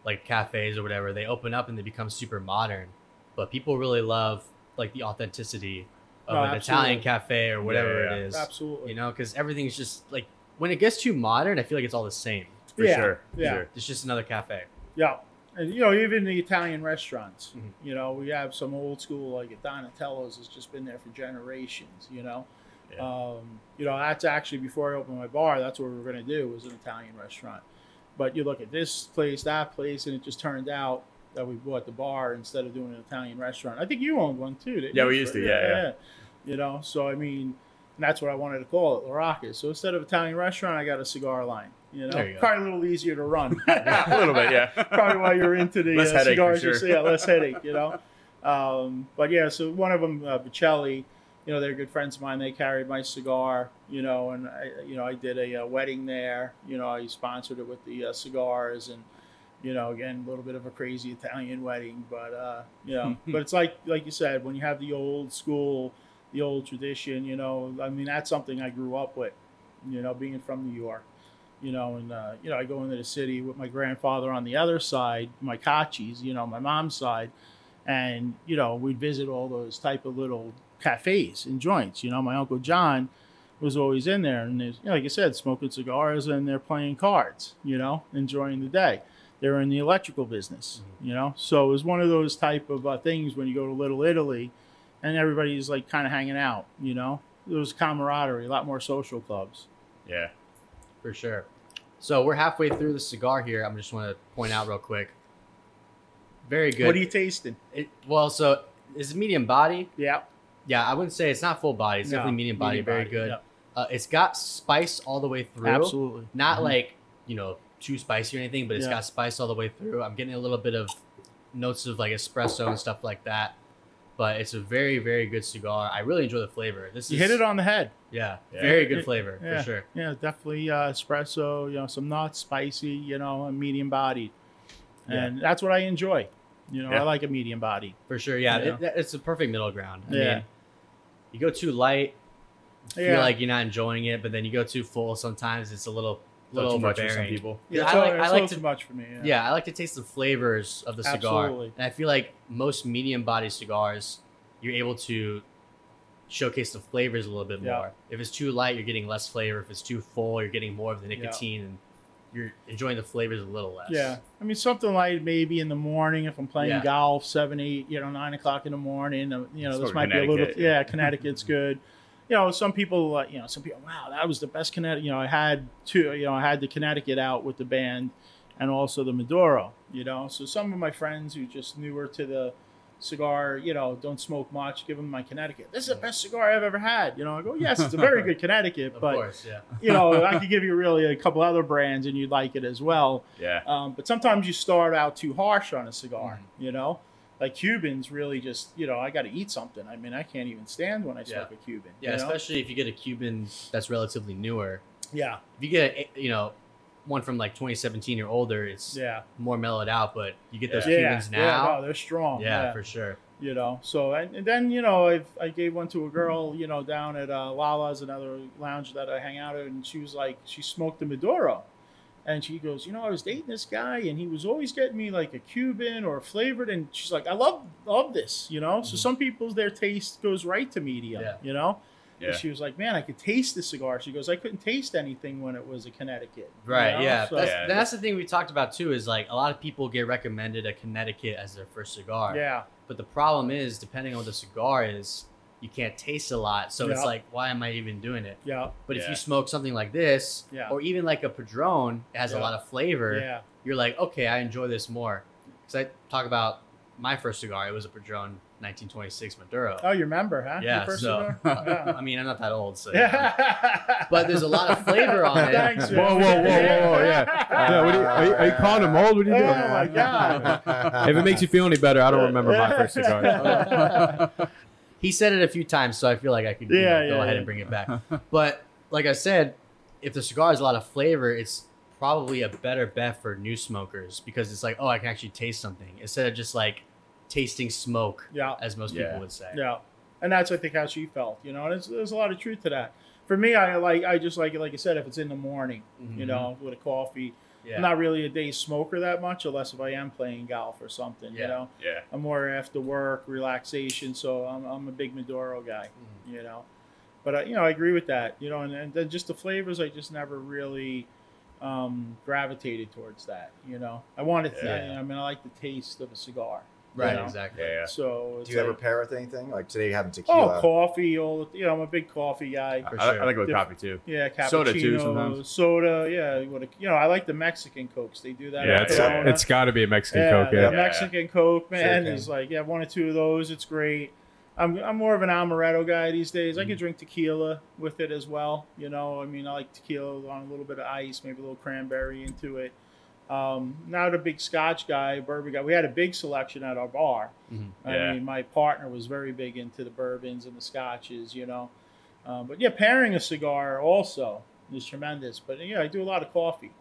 like cafes or whatever, they open up and they become super modern, but people really love like the authenticity of Oh, an absolutely. Italian cafe or whatever Yeah, it yeah. is. absolutely. You know, because everything's just like when it gets too modern, I feel like it's all the same. For Yeah, sure. Yeah. sure. It's just another cafe. Yeah, and you know, even the Italian restaurants. Mhm. You know, we have some old school like at Donatello's has just been there for generations. You know, Yeah. um, you know that's actually before I opened my bar. That's what we were going to do was an Italian restaurant. But you look at this place, that place, and it just turned out that we bought the bar instead of doing an Italian restaurant. I think you owned one too. Didn't Yeah, we used to, yeah, yeah. You know, so I mean, that's what I wanted to call it, La Rocca. So instead of Italian restaurant, I got a cigar line. You know, you probably a little easier to run. a little bit, yeah. probably why you're into the Less uh, cigars. sure. Yeah, less headache, you know. Um, but yeah, so one of them, uh, Bocelli, you know, they're good friends of mine. They carried my cigar, you know, and I, you know, I did a, uh wedding there. You know, I sponsored it with the uh, cigars, and you know, again, a little bit of a crazy Italian wedding, but uh, you know, but it's like like you said, when you have the old school, the old tradition, you know, I mean, that's something I grew up with, you know, being from New York you know, and uh, you know, I go into the city with my grandfather on the other side, my Kachis, you know, my mom's side, and you know, we'd visit all those type of little cafes and joints. You know, my uncle John was always in there, and you know, like I said, smoking cigars and they're playing cards. You know, enjoying the day. They're in the electrical business. You know, so it was one of those type of uh, things when you go to Little Italy, and everybody's like kind of hanging out. You know, there was camaraderie, a lot more social clubs. Yeah. For sure. So we're halfway through the cigar here. I'm just want to point out real quick. Very good. What are you tasting? It, well, so it's it medium body? Yeah. Yeah, I wouldn't say it's not full body. It's No, definitely medium body. medium very body, good. yeah. Uh, it's got spice all the way through. Absolutely. Not Mhm. like you know too spicy or anything, but it's Yeah. got spice all the way through. I'm getting a little bit of notes of like espresso and stuff like that. But it's a very very good cigar. I really enjoy the flavor. This You is hit it on the head. Yeah, Yeah. very good It- flavor yeah. for sure. Yeah, definitely uh, espresso. You know, some not spicy. You know, and medium bodied, and that's what I enjoy. You know, Yeah. I like a medium body. For sure, yeah. Yeah. It, it's a perfect middle ground. I Yeah. mean, you go too light, you Yeah. feel like you're not enjoying it, but then you go too full. Sometimes it's a little, little Little too much for some people. Yeah, it's I a- like- it's I a like to- too much for me. Yeah. Yeah, I like to taste the flavors of the cigar, Absolutely. and I feel like most medium body cigars, you're able to showcase the flavors a little bit Yeah. more. If it's too light, you're getting less flavor. If it's too full, you're getting more of the Yeah. nicotine, and you're enjoying the flavors a little less. Yeah, I mean something like maybe in the morning if I'm playing Yeah. golf, seven, eight, you know, nine o'clock in the morning. uh, You know, this Sort of might be a little. Connecticut. Yeah, Connecticut's good. You know, some people, uh, you know, some people, wow, that was the best Connecticut. You know, I had two. You know, I had the Connecticut out with the band, and also the Maduro. You know, so some of my friends who just newer to the cigar, you know, don't smoke much, give them my Connecticut. This is the best cigar I've ever had. You know, I go, yes, it's a very good Connecticut, of but course, yeah. you know, I could give you really a couple other brands and you'd like it as well. Yeah. Um, but sometimes you start out too harsh on a cigar, Mm-hmm. you know? Like Cubans really just, you know, I got to eat something. I mean, I can't even stand when I smoke Yeah. a Cuban. Yeah, you know? especially if you get a Cuban that's relatively newer. Yeah, If you get, a, you know, one from like 2017 or older, it's yeah. more mellowed out. But you get those yeah, Cubans yeah, now, no, they're strong. yeah, Yeah, for sure. you know. So and, and then you know I've, I gave one to a girl you know down at uh, Lala's another lounge that I hang out at, and she was like she smoked a Maduro, and she goes, you know, I was dating this guy, and he was always getting me like a Cuban or a flavored, and she's like, I love love this, you know. So Mhm. some people's their taste goes right to medium, Yeah. you know. Yeah. She was like, "Man, I could taste the cigar." She goes, "I couldn't taste anything when it was a Connecticut." you Right. know? Yeah. So- That's, Yeah. that's the thing we talked about too. Is like a lot of people get recommended a Connecticut as their first cigar. yeah. But the problem is, depending on what the cigar is, you can't taste a lot. So it's like, why am I even doing it? Yeah. But if you smoke something like this, Yeah. or even like a Padron, it has a lot of flavor. Yeah. You're like, okay, I enjoy this more. Because I talk about my first cigar. It was a Padron 1926 Maduro. Oh, you remember, huh? Your yeah. first So cigar? Yeah. I mean, I'm not that old, so. Yeah. But there's a lot of flavor on it. Thanks. Whoa, whoa, whoa, whoa, whoa, yeah. Yeah, what are you, are you, are you calling him old? What are you doing? Oh my God. If it makes you feel any better, I don't remember my first cigar. He said it a few times, so I feel like I could you Yeah, go yeah, ahead and bring it back. but like I said, if the cigar has a lot of flavor, it's probably a better bet for new smokers because it's like, oh, I can actually taste something instead of just like tasting smoke, Yeah. as most Yeah. people would say. Yeah, and that's I think how she felt. You know, and it's, there's a lot of truth to that. For me, I like I just like it. Like I said, if it's in the morning, you Mhm. know, with a coffee. Yeah. I'm not really a day smoker that much, unless if I am playing golf or something. Yeah. You know, Yeah. I'm more after work relaxation, so I'm, I'm a big Maduro guy. Mhm. You know, but uh, you know I agree with that. You know, and, and then just the flavors, I just never really um, gravitated towards that. You know, I wanted. To, Yeah. I mean, I like the taste of a cigar. Right, you know? exactly. Yeah. Yeah. So it's Do you ever like- pair with anything? Like today, you having oh, tequila? Oh, coffee. All you know, I'm a big coffee guy. For I, I like it with Diff- coffee too. Yeah, cappuccino, Soda, too, Sometimes. soda. sometimes. yeah, what a, you know, I like the Mexican cokes. They do that. Yeah, it's, Corona. it's got to be a Mexican yeah, Coke. the Yeah. Yeah. Mexican Coke, man, Sure is like yeah, one or two of those. It's great. I'm I'm more of an amaretto guy these days. I could mm. drink tequila with it as well. You know, I mean, I like tequila on a little bit of ice, maybe a little cranberry into it. Um, not a big Scotch guy, bourbon guy. We had a big selection at our bar. Mhm. I Yeah. mean, my partner was very big into the bourbons and the scotches, you know. Um, but yeah, pairing a cigar also is tremendous. But yeah, I do a lot of coffee.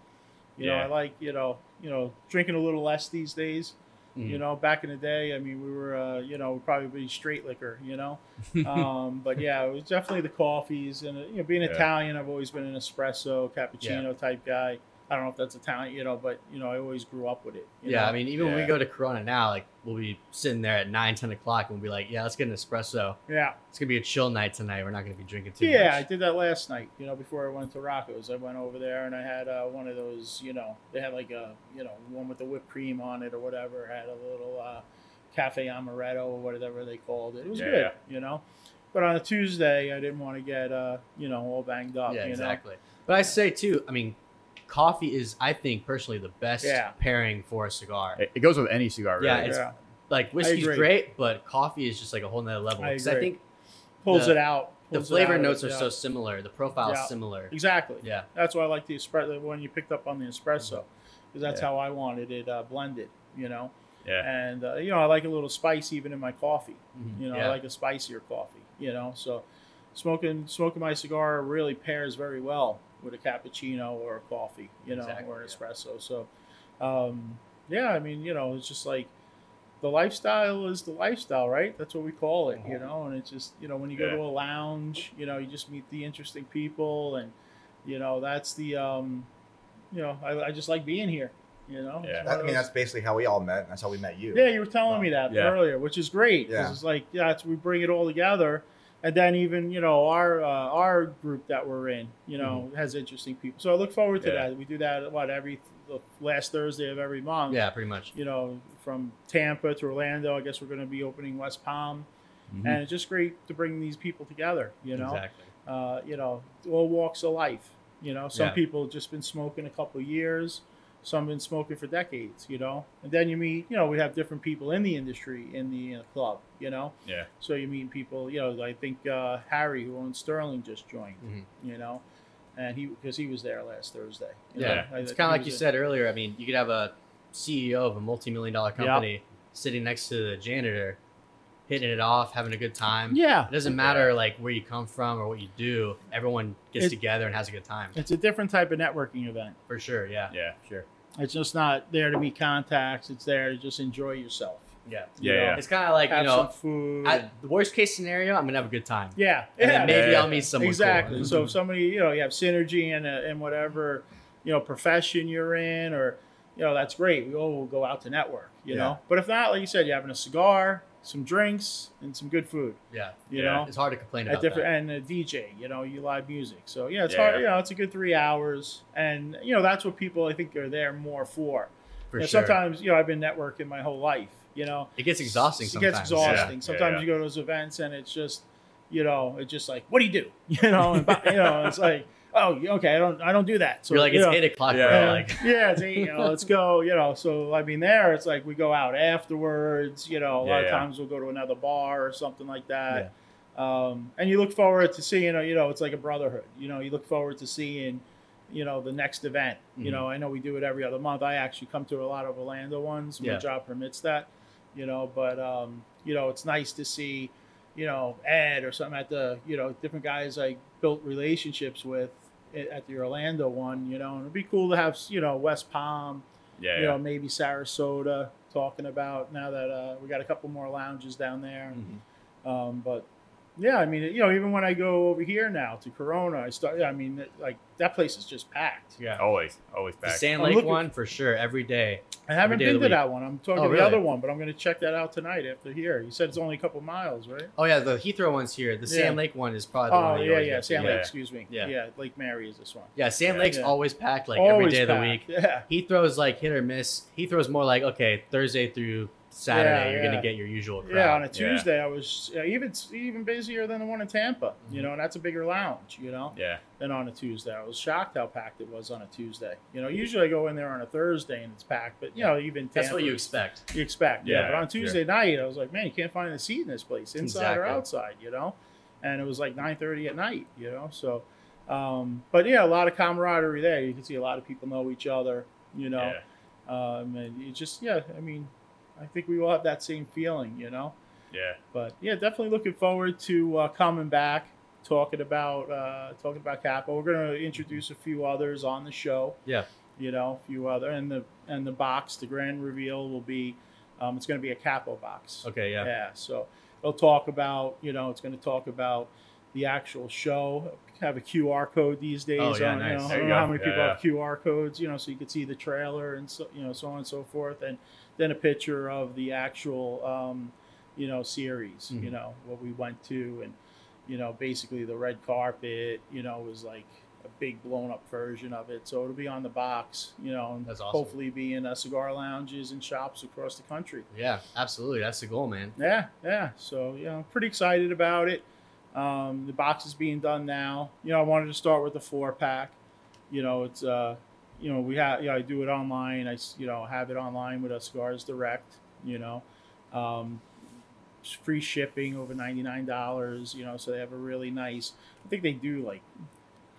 You know, I like you know, you know, drinking a little less these days. Mhm. You know, back in the day, I mean, we were, uh, you know, probably straight liquor, you know. Um, but yeah, it was definitely the coffees and uh, you know, being Yeah. Italian, I've always been an espresso, cappuccino Yeah. type guy. I don't know if that's a talent, you know, but you know, I always grew up with it. you Yeah, know? I mean, even when we go to Corona now, like we'll be sitting there at nine, ten o'clock, and we'll be like, "Yeah, let's get an espresso. yeah. It's gonna be a chill night tonight. We're not gonna be drinking too Yeah, I did that last night. You know, before I went to Rocco's, I went over there and I had uh, one of those. You know, they had like a you know one with the whipped cream on it or whatever. Had a little uh, cafe amaretto or whatever they called it. It was Yeah, good. yeah. You know, but on a Tuesday, I didn't want to get uh, you know all banged up. yeah, exactly. But I say too, I mean, coffee is, I think, personally, the best Yeah. pairing for a cigar. It, it goes with any cigar. Really. Yeah, it's- yeah, Like whiskey's great, but coffee is just like a whole nother level. Because I agree. think pulls the- it out. the pulls it flavor out notes it, are yeah. so similar. The profile Yeah. similar. exactly. Yeah. That's why I like the espresso when you picked up on the espresso because that's Yeah. how I wanted it uh, blended. You know, Yeah. and uh, you know I like a little spice even in my coffee. Mhm. You know, yeah. I like a spicier coffee. You know, so smoking smoking my cigar really pairs very well with a cappuccino or a coffee. You know, Exactly, or an yeah. espresso. So, um, yeah, I mean, you know, it's just like the lifestyle is the lifestyle, right? That's what we call it. You know, and it's just you know when you go to a lounge, you know, you just meet the interesting people, and you know that's the um, you know, I, I just like being here. You know, Yeah. That- of I mean, that's basically how we all met. and That's how we met you. yeah, you were telling me that Yeah. earlier, which is great Yeah. it's like yeah, it's, we bring it all together, and then even you know our uh, our group that we're in, you know, has interesting people. So I look forward to Yeah. that. We do that what every last Thursday of every month. Yeah, pretty much. You know, from Tampa to Orlando. I guess we're going to be opening West Palm, Mhm. and it's just great to bring these people together. You know, Exactly. uh, you know, all walks of life. You know, some Yeah. people just been smoking a couple of years, some been smoking for decades. You know, and then you meet, you know, we have different people in the industry in the uh, club. You know, Yeah. so you meet people. You know, I think uh, Harry, who owns Sterling, just joined. Mhm. You know, and he because he was there last Thursday. Yeah, know. It's kind of like you was said earlier. I mean, you could have a CEO of a multi-million dollar Yeah. company sitting next to the janitor, hitting it off, having a good time. Yeah, It doesn't matter like where you come from or what you do. Everyone gets It- together and has a good time. it's a different type of networking event. For sure. Yeah. Yeah. Sure. It's just not there to meet contacts. It's there to just enjoy yourself. Yeah. You Yeah, know, yeah. It's kind of like you know, some food. I, the worst case scenario, I'm gonna have a good time. yeah, And yeah. then maybe Yeah. I'll meet someone. cool. exactly. So if somebody, you know, you have synergy in, a, in whatever, you know, profession you're in, or you know, that's great. We all will go out to network, you Yeah. know. But if not, like you said, you're having a cigar, some drinks, and some good food, Yeah. you Yeah. know. It's hard to complain At about different that. and a DJ, you know, you live music. So yeah, it's Yeah. hard. You know, it's a good three hours, and you know that's what people I think are there more for. For You know, sure. Sometimes you know I've been networking my whole life. You know, it gets exhausting it sometimes. gets exhausting. Yeah. Sometimes Yeah, you go to those events and it's just, you know, it's just like, what do you do? You know, and, you know, it's like, oh, okay, I don't, I don't do that. So You're like, you it's know, eight o'clock, Yeah. bro. yeah, Like, yeah, it's eight, you know, let's go, you know. So I mean, there it's like we go out afterwards. You know, a Yeah, lot of yeah. times we'll go to another bar or something like that. Um, and you look forward to seeing, you know, it's like a brotherhood. You know, you look forward to seeing, you know, the next event. You Mhm. know, I know we do it every other month. I actually come to a lot of Orlando ones. My job permits that. You know, but um, you know, it's nice to see, you know, Ed or something at the, you know, different guys I built relationships with at the Orlando one. You know, and it'd be cool to have, you know, West Palm Yeah, you yeah. know, maybe Sarasota talking about now that uh, we got a couple more lounges down there. Mhm. Um, but yeah, I mean, you know, even when I go over here now to Corona, I start. I mean, like that place is just packed. yeah. always, always packed. The. Sand Lake looking- one for sure. Every day. I haven't Every day of been to week. that one. I'm talking Oh, really? the other one, but I'm going to check that out tonight after here. You said it's only a couple miles, right? Oh yeah, the Heathrow one's here. The Sand Lake one is probably the Oh one. you yeah, yeah, get to. Sand Yeah. Lake. Excuse me. Yeah. Yeah, Lake Mary is this one. Yeah, Sand Yeah. Lake's Yeah. always packed like every Always day of the packed. week. Yeah. Heathrow's like hit or miss. Heathrow's more like okay, Thursday through Saturday, Yeah, you're yeah. gonna get your usual crowd. Yeah, on a Yeah. Tuesday, I was uh, even even busier than the one in Tampa. Mm-hmm. You know, and that's a bigger lounge. You know, yeah, than on a Tuesday. I was shocked how packed it was on a Tuesday. You know, usually I go in there on a Thursday and it's packed, but you know, even That's what you expect. you expect. Yeah, Yeah, but on Tuesday night, I was like, man, you can't find a seat in this place, inside or outside. You know, and it was like nine thirty at night. You know, so. Um, but yeah, a lot of camaraderie there. You can see a lot of people know each other. You know, yeah, um, and you just yeah, I mean, I think we all have that same feeling. You know. yeah. But yeah, definitely looking forward to uh, coming back, talking about uh, talking about Capo. We're going to introduce a few others on the show. Yeah. You know, a few other and the and the box, the grand reveal will be, um, it's going to be a Capo box. Okay, yeah. Yeah. So it'll talk about you know it's going to talk about the actual show. Have a QR code these days. Oh, yeah, on, nice. You know, I you don't know go. how many Yeah, people yeah. have QR codes. You know, so you could see the trailer and so you know so on and so forth, and then a picture of the actual um, you know series. Mhm. You know what we went to, and you know basically the red carpet. You know was like a big blown up version of it. So it'll be on the box. You know, and awesome. hopefully be in uh, cigar lounges and shops across the country. Yeah, absolutely. That's the goal, man. Yeah, yeah. So yeah, I'm pretty excited about it. Um, the box is being done now. You know, I wanted to start with the four pack. You know, it's uh, you know, we have, know, I do it online. I, you know, have it online with us Cigars Direct. You know, um, free shipping over ninety nine dollars. You know, so they have a really nice. I think they do like,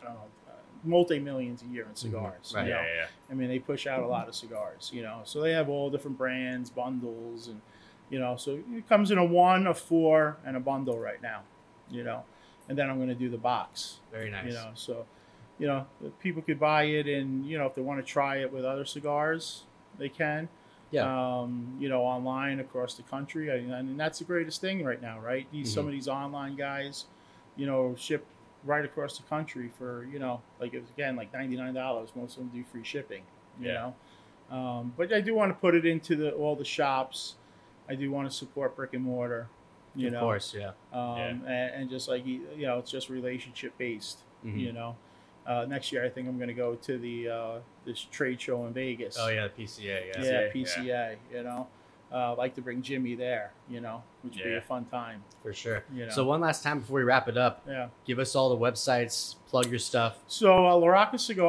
I don't know, uh, multi millions a year in cigars. Right. you Yeah, know? yeah, I mean, they push out a lot of cigars, you know. So they have all different brands, bundles, and you know, so it comes in a one, a four, and a bundle right now, you know. And then I'm going to do the box, Very nice. you know. So, you know, people could buy it, and you know, if they want to try it with other cigars, they can. Yeah. Um, you know, online across the country. I, I mean, that's the greatest thing right now, right? These some of these online guys, you know, ship right across the country for you know, like it was again like ninety nine dollars. Most of them do free shipping. You Yeah. know, um, but I do want to put it into the all the shops. I do want to support brick and mortar. You of know, course, yeah. um, Yeah. and, and just like you know, it's just relationship based. Mhm. You know, uh, next year I think I'm going to go to the uh, this trade show in Vegas. Oh yeah, the PCA. Yeah. yeah, PCA, PCA. You know, uh, I'd like to bring Jimmy there. You know, which would be a fun time. for sure. You know. So one last time before we wrap it up, Yeah. give us all the websites, plug your stuff. So uh,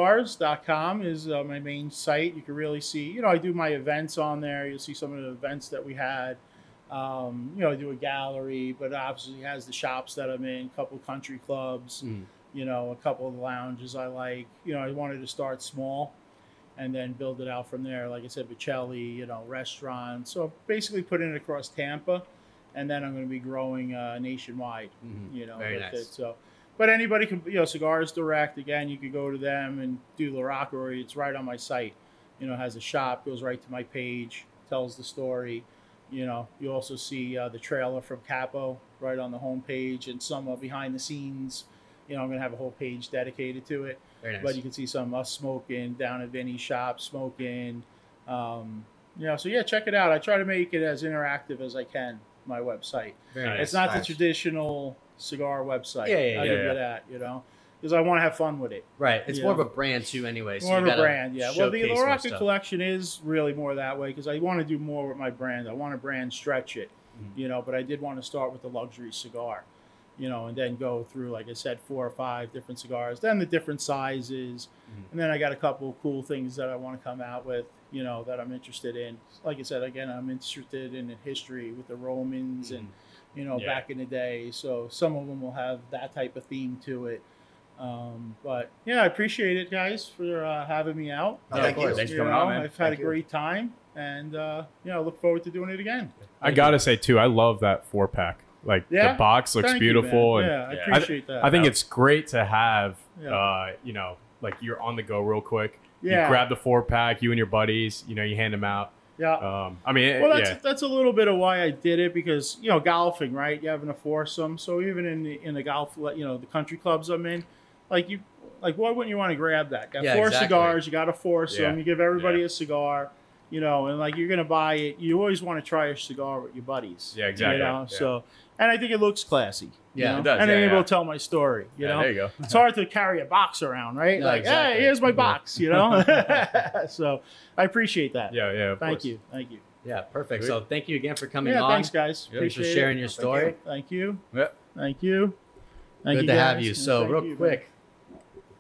laroccacigars.com is uh, my main site. You can really see, you know, I do my events on there. You'll see some of the events that we had. Um, you know, I do a gallery, but obviously it has the shops that I'm in, a couple country clubs, Mm. You know, a couple of lounges I like. You know, I wanted to start small and then build it out from there. Like I said, Bocelli, you know, restaurants. So basically putting it across Tampa, and then I'm going to be growing uh, nationwide Mhm. you know, Very with nice. it. So, but anybody can, you know, Cigars Direct. Again, you could go to them and do La Rockery. It's right on my site. You know, has a shop, goes right to my page, tells the story. You know, you also see uh, the trailer from Capo right on the homepage and some uh, behind the scenes. You know, I'm gonna have a whole page dedicated to it. Nice. But you can see some us smoking down at Vinny's shop, smoking. Um, you know, so yeah, check it out. I try to make it as interactive as I can. My website. Nice. It's not Nice. the traditional cigar website. Yeah, yeah, I yeah, give yeah. you that. You know, because I want to have fun with it. Right. It's more of a brand too, anyway. So more you of a brand, yeah. Well, the showcase more LaRocca stuff. collection is really more that way because I want to do more with my brand. I want to brand stretch it, Mhm. you know. But I did want to start with the luxury cigar, you know, and then go through, like I said, four or five different cigars, then the different sizes, Mhm. and then I got a couple of cool things that I want to come out with, you know, that I'm interested in. Like I said, again, I'm interested in history with the Romans and you know, Yeah. back in the day. So some of them will have that type of theme to it. Um, but yeah, I appreciate it, guys, for uh, having me out. Oh, Yeah, thank of course. you. Thanks for coming know, on, man. I've had Thank a you. great time, and uh, you know, look forward to doing it again. I gotta say too, I love that four pack. Like Yeah? the box looks Thank beautiful, man. and yeah, I Yeah. appreciate that. I think it's great to have. Yeah. Uh, you know, like you're on the go real quick. yeah, You grab the four pack, you and your buddies. You know, you hand them out. yeah. Um, I mean, well, that's yeah, that's a little bit of why I did it because you know golfing, right? You having a foursome, so even in the in the golf, you know, the country clubs I'm in, like you, like why wouldn't you want to grab that? Got Yeah, four exactly. cigars, you got a foursome, Yeah. you give everybody Yeah. a cigar, you know, and like you're gonna buy it. You always want to try a cigar with your buddies. Yeah, exactly. You know, Yeah. so and I think it looks classy. you Yeah, know? it does. and Yeah, I'm able to tell my story. You Yeah, know, there you go. it's hard to carry a box around, right? No, like, exactly. hey, here's my box. You know, so I appreciate that. yeah, yeah. Thank course. you, thank you. Yeah, perfect. Sweet. So thank you again for coming yeah, on. thanks, guys. Yeah, Thanks for Appreciate sharing it. your Thank story. you. Thank you. Yep. Thank you. Thank Good you to have you. So, real you, man. quick,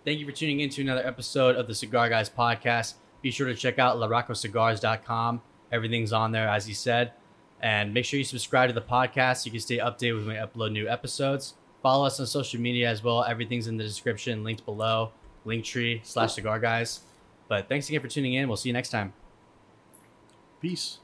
thank you for tuning in to another episode of the Cigar Guys podcast. Be sure to check out laroccacigars.com. Everything's on there, as he said. And make sure you subscribe to the podcast so you can stay updated when we upload new episodes. Follow us on social media as well. Everything's in the description, linked below. Linktree slash Cigar Guys. But thanks again for tuning in. We'll see you next time. Peace.